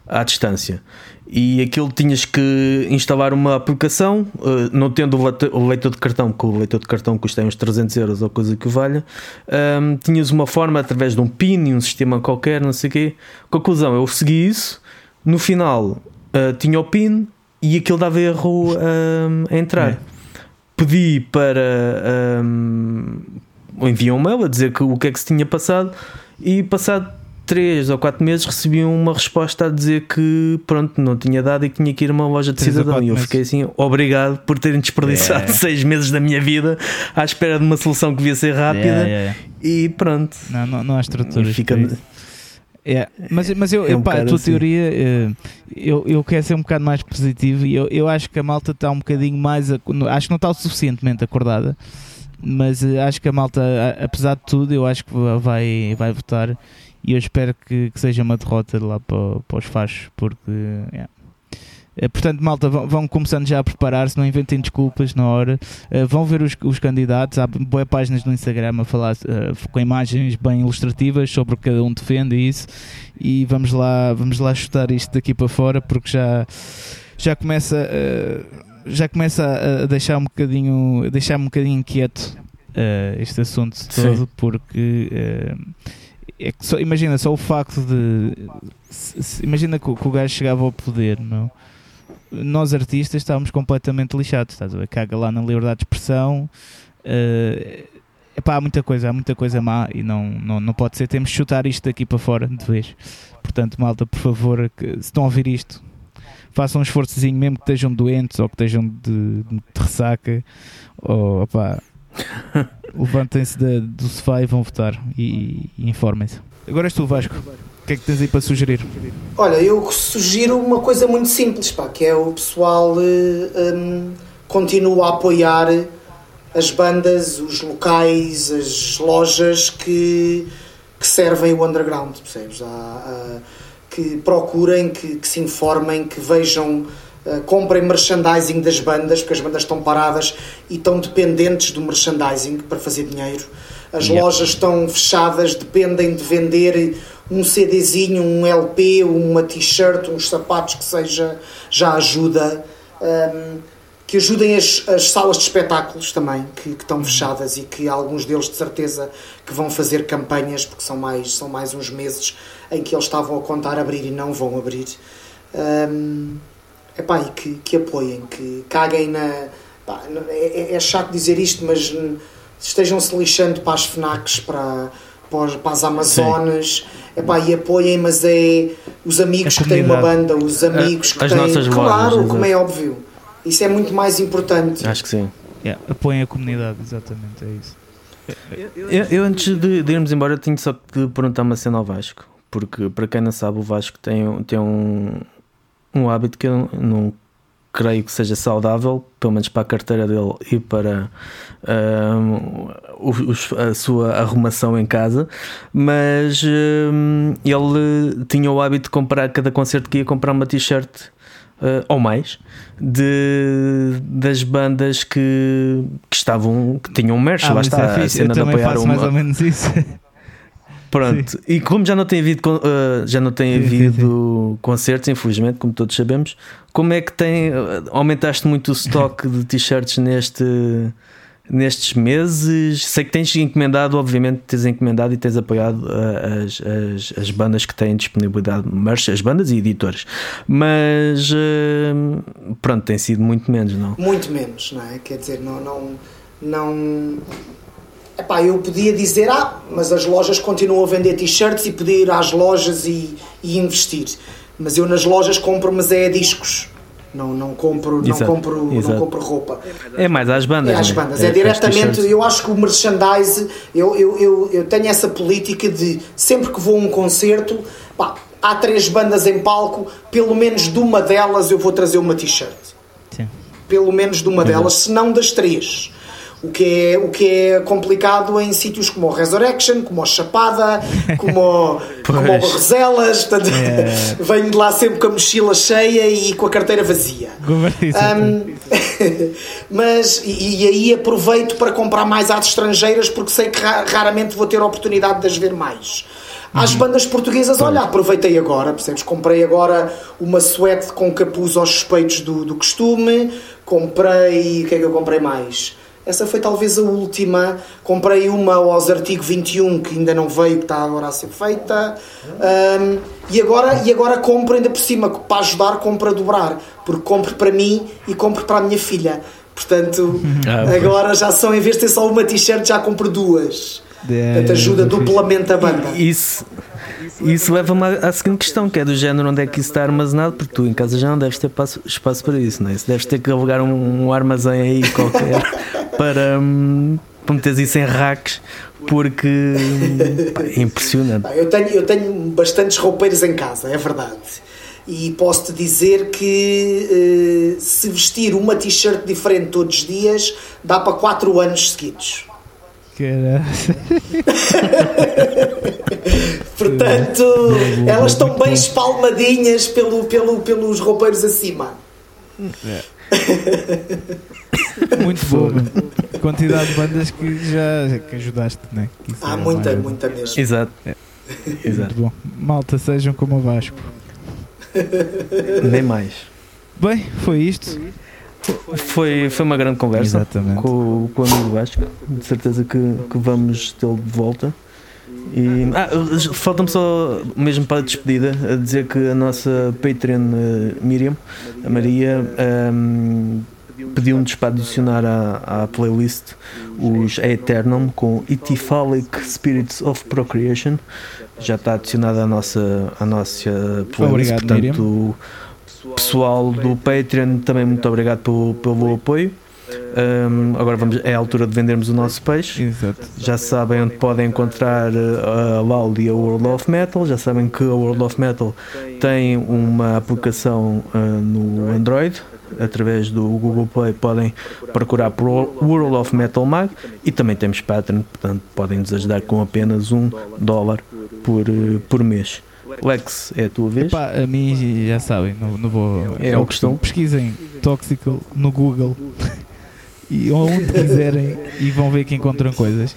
Speaker 1: à distância. E aquilo tinhas que instalar uma aplicação, uh, não tendo o leitor de cartão, que o leitor de cartão custa uns 300 euros ou coisa que valha, um, tinhas uma forma através de um PIN e um sistema qualquer, não sei o quê. Conclusão, eu segui isso, no final uh, tinha o PIN e aquilo dava erro um, a entrar. É. Pedi para, um, enviam um mail a dizer que, o que é que se tinha passado e passado 3 ou 4 meses recebi uma resposta a dizer que pronto, não tinha dado e que tinha que ir a uma loja de cidadão. E eu fiquei assim, obrigado por terem desperdiçado 6 é. meses da minha vida à espera de uma solução que devia ser rápida é, é, e pronto.
Speaker 2: Não, não, não há estruturas. Fica... É, mas, mas eu, é um a tua assim. teoria, eh, eu, eu quero ser um bocado mais positivo e eu, eu acho que a malta está um bocadinho mais. Acho que não está o suficientemente acordada mas uh, acho que a malta, apesar de tudo, eu acho que vai, vai votar e eu espero que, que seja uma derrota lá para, para os fachos, porque. Yeah. Eh, portanto, malta, vão começando já a preparar-se, não inventem desculpas na hora. Vão ver os, os candidatos. Há boas páginas no Instagram a falar uh, com imagens bem ilustrativas sobre o que cada um defende e isso. E vamos lá, vamos lá chutar isto daqui para fora, porque já, já começa. Já começa a deixar um bocadinho, deixar um bocadinho inquieto uh, este assunto todo, Sim. porque uh, é que só, imagina só o facto de se, se, imagina que, que, o gajo chegava ao poder, não? Nós artistas estávamos completamente lixados, estás a ver? Caga lá na liberdade de expressão. Uh, epá, há muita coisa, há muita coisa má e não, não, não pode ser. Temos de chutar isto daqui para fora de vez. Portanto, malta, por favor, que, se estão a ouvir isto, façam um esforçozinho, mesmo que estejam doentes ou que estejam de, de ressaca, ou opá, levantem-se do sofá e vão votar e, e informem-se. Agora és tu, Vasco. O que é que tens aí para sugerir?
Speaker 3: Olha, eu sugiro uma coisa muito simples, pá, que é o pessoal um, continua a apoiar as bandas, os locais, as lojas que, que servem o underground, percebes? Há, há, que procurem, que, que, se informem, que vejam, uh, comprem merchandising das bandas, porque as bandas estão paradas e estão dependentes do merchandising para fazer dinheiro. As yeah. lojas estão fechadas, dependem de vender um CDzinho, um LP, uma t-shirt, uns sapatos que seja, já ajuda. Um, que ajudem as, as, salas de espetáculos também, que, que, estão fechadas e que alguns deles de certeza que vão fazer campanhas, porque são mais, são mais uns meses em que eles estavam a contar abrir e não vão abrir. Um, epá, e que, que apoiem, que caguem na. Pá, é, é, chato dizer isto, mas estejam se lixando para as FNACs, para, para as Amazonas, epá, e apoiem, mas é os amigos que têm uma banda, os amigos que
Speaker 1: as
Speaker 3: têm.
Speaker 1: Nossas
Speaker 3: claro,
Speaker 1: lojas,
Speaker 3: como é óbvio. Isso é muito mais importante.
Speaker 1: Acho que sim.
Speaker 2: Yeah, apoiem a comunidade, exatamente, é isso.
Speaker 1: Eu, eu antes de, de, irmos embora, tenho só que perguntar uma cena ao Vasco, porque para quem não sabe, o Vasco tem, tem um, um hábito que eu não creio que seja saudável, pelo menos para a carteira dele e para um, a sua arrumação em casa, mas um, ele tinha o hábito de comprar cada concerto que ia comprar uma t-shirt uh, ou mais de, das bandas que, que estavam que tinham merch, ah, lá está
Speaker 2: é a cena de apoiar uma. mais ou menos isso.
Speaker 1: Pronto, sim. e como já não tem havido, uh, já não tem sim, havido sim, concertos, infelizmente, como todos sabemos, como é que tem. Uh, aumentaste muito o stock de t-shirts neste, nestes meses? Sei que tens encomendado, obviamente, tens encomendado e tens apoiado uh, as, as, as, bandas que têm disponibilidade, mas as bandas e editores, mas pronto, tem sido muito menos, não?
Speaker 3: Muito menos, não é? Quer dizer, não. não, não Epá, eu podia dizer, ah, mas as lojas continuam a vender t-shirts e podia ir às lojas e, e, investir. Mas eu nas lojas compro, mas é discos. Não, não compro, não compro, não compro roupa.
Speaker 1: É mais às bandas.
Speaker 3: É às né? bandas. É, é diretamente. Eu acho que o merchandise, eu, eu, eu, eu tenho essa política de sempre que vou a um concerto, pá, há três bandas em palco, pelo menos de uma delas eu vou trazer uma t-shirt. Pelo menos de uma delas, se não das três. O que, é, o que é complicado em sítios como o Resurrection, como o Chapada, como, o, como o Barroselas. Portanto, é. venho de lá sempre com a mochila cheia e com a carteira vazia. Um, mas, e, e, aí aproveito para comprar mais artes estrangeiras porque sei que raramente vou ter a oportunidade de as ver mais. Às uhum. bandas portuguesas, olha, aproveitei agora, percebes? Comprei agora uma suéte com capuz aos suspeitos do, do costume, comprei. O que é que eu comprei mais? Essa foi talvez a última. Comprei uma aos artigo 21 que ainda não veio, que está agora a ser feita. Um, e, agora, e agora compro ainda por cima, para ajudar, compro a dobrar. Porque compro para mim e compro para a minha filha. Portanto, ah, agora já são, em vez de ter só uma t-shirt, já compro duas. É, Portanto, ajuda duplamente a banda.
Speaker 1: Isso, isso leva-me à, seguinte questão, que é do género onde é que isso está armazenado, porque tu em casa já não deves ter espaço, espaço para isso, não é? Deves ter que alugar um, um armazém aí qualquer para, hum, para meteres isso em racks, porque pá, é impressionante.
Speaker 3: Eu tenho, eu tenho bastantes roupeiros em casa, é verdade. E posso-te dizer que uh, se vestir uma t-shirt diferente todos os dias dá para 4 anos seguidos. Portanto, elas estão bem espalmadinhas pelo, pelo, pelos roupeiros acima. É.
Speaker 2: Muito boa. Quantidade de bandas que já que ajudaste, né?
Speaker 3: Que Há é muita, muita mesmo.
Speaker 1: Exato.
Speaker 2: É. Exato. Muito bom. Malta, sejam como o Vasco.
Speaker 1: Nem mais.
Speaker 2: Bem, foi isto.
Speaker 1: Foi, foi uma grande conversa Exatamente. com, com o amigo Vasco. De certeza que, que vamos tê-lo de volta. E, ah, falta-me só, mesmo para a despedida, a dizer que a nossa Patreon uh, Miriam, a Maria, um, pediu-nos para adicionar à, à playlist os Eternum com Etiphalic Spirits of Procreation. Já está adicionada à nossa, à nossa playlist.
Speaker 2: Obrigado,
Speaker 1: portanto, Miriam. Pessoal do Patreon, também muito obrigado pelo, pelo apoio. Um, agora vamos, é a altura de vendermos o nosso peixe.
Speaker 2: Exato.
Speaker 1: Já sabem onde podem encontrar uh, a LOL e a World of Metal. Já sabem que a World of Metal tem uma aplicação uh, no Android. Através do Google Play podem procurar por World of Metal Mag e também temos Patreon, portanto podem nos ajudar com apenas um dólar por, uh, por mês. Lex, é a tua vez?
Speaker 2: Epá, a mim já sabem, não, não vou.
Speaker 1: É o costume.
Speaker 2: Pesquisem Tóxico no Google e onde quiserem e vão ver que encontram coisas.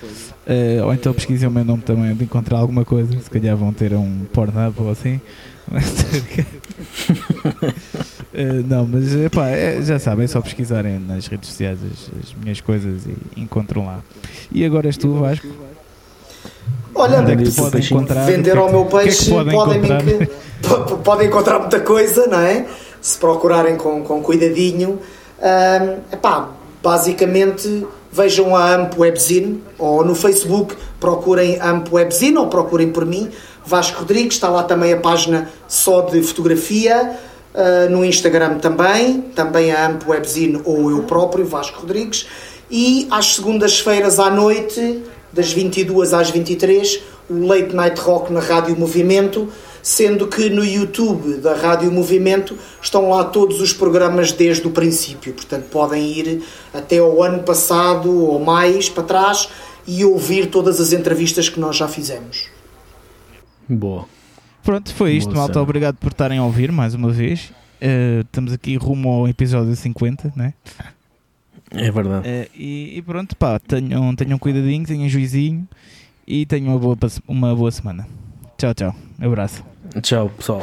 Speaker 2: Uh, ou então pesquisem o meu nome também de encontrar alguma coisa. Se calhar vão ter um Pornhub ou assim. uh, não, mas epá, é, já sabem, é só pesquisarem nas redes sociais as, as, minhas coisas e encontram lá. E agora és tu, Vasco?
Speaker 3: Olha, Onde é que podem encontrar, vender ao meu peixe, é que podem, podem, encontrar? podem encontrar muita coisa, não é? Se procurarem com, com cuidadinho. Um, epá, basicamente vejam a AMP Webzine ou no Facebook procurem AMP Webzine ou procurem por mim, Vasco Rodrigues, está lá também a página só de fotografia, uh, no Instagram também, também a AMP Webzine ou eu próprio, Vasco Rodrigues, e às segundas-feiras à noite, das 22 às 23, o Late Night Rock na Rádio Movimento, sendo que no YouTube da Rádio Movimento estão lá todos os programas desde o princípio. Portanto, podem ir até ao ano passado ou mais para trás e ouvir todas as entrevistas que nós já fizemos.
Speaker 1: Boa.
Speaker 2: Pronto, foi isto, Boa malta. Cena. Obrigado por estarem a ouvir mais uma vez. Uh, estamos aqui rumo ao episódio 50, né?
Speaker 1: É verdade.
Speaker 2: Uh, e, e, pronto, pá, tenham, tenham cuidadinho, tenham juizinho e tenham uma boa, uma boa semana. Tchau, tchau. Abraço.
Speaker 1: Tchau, pessoal.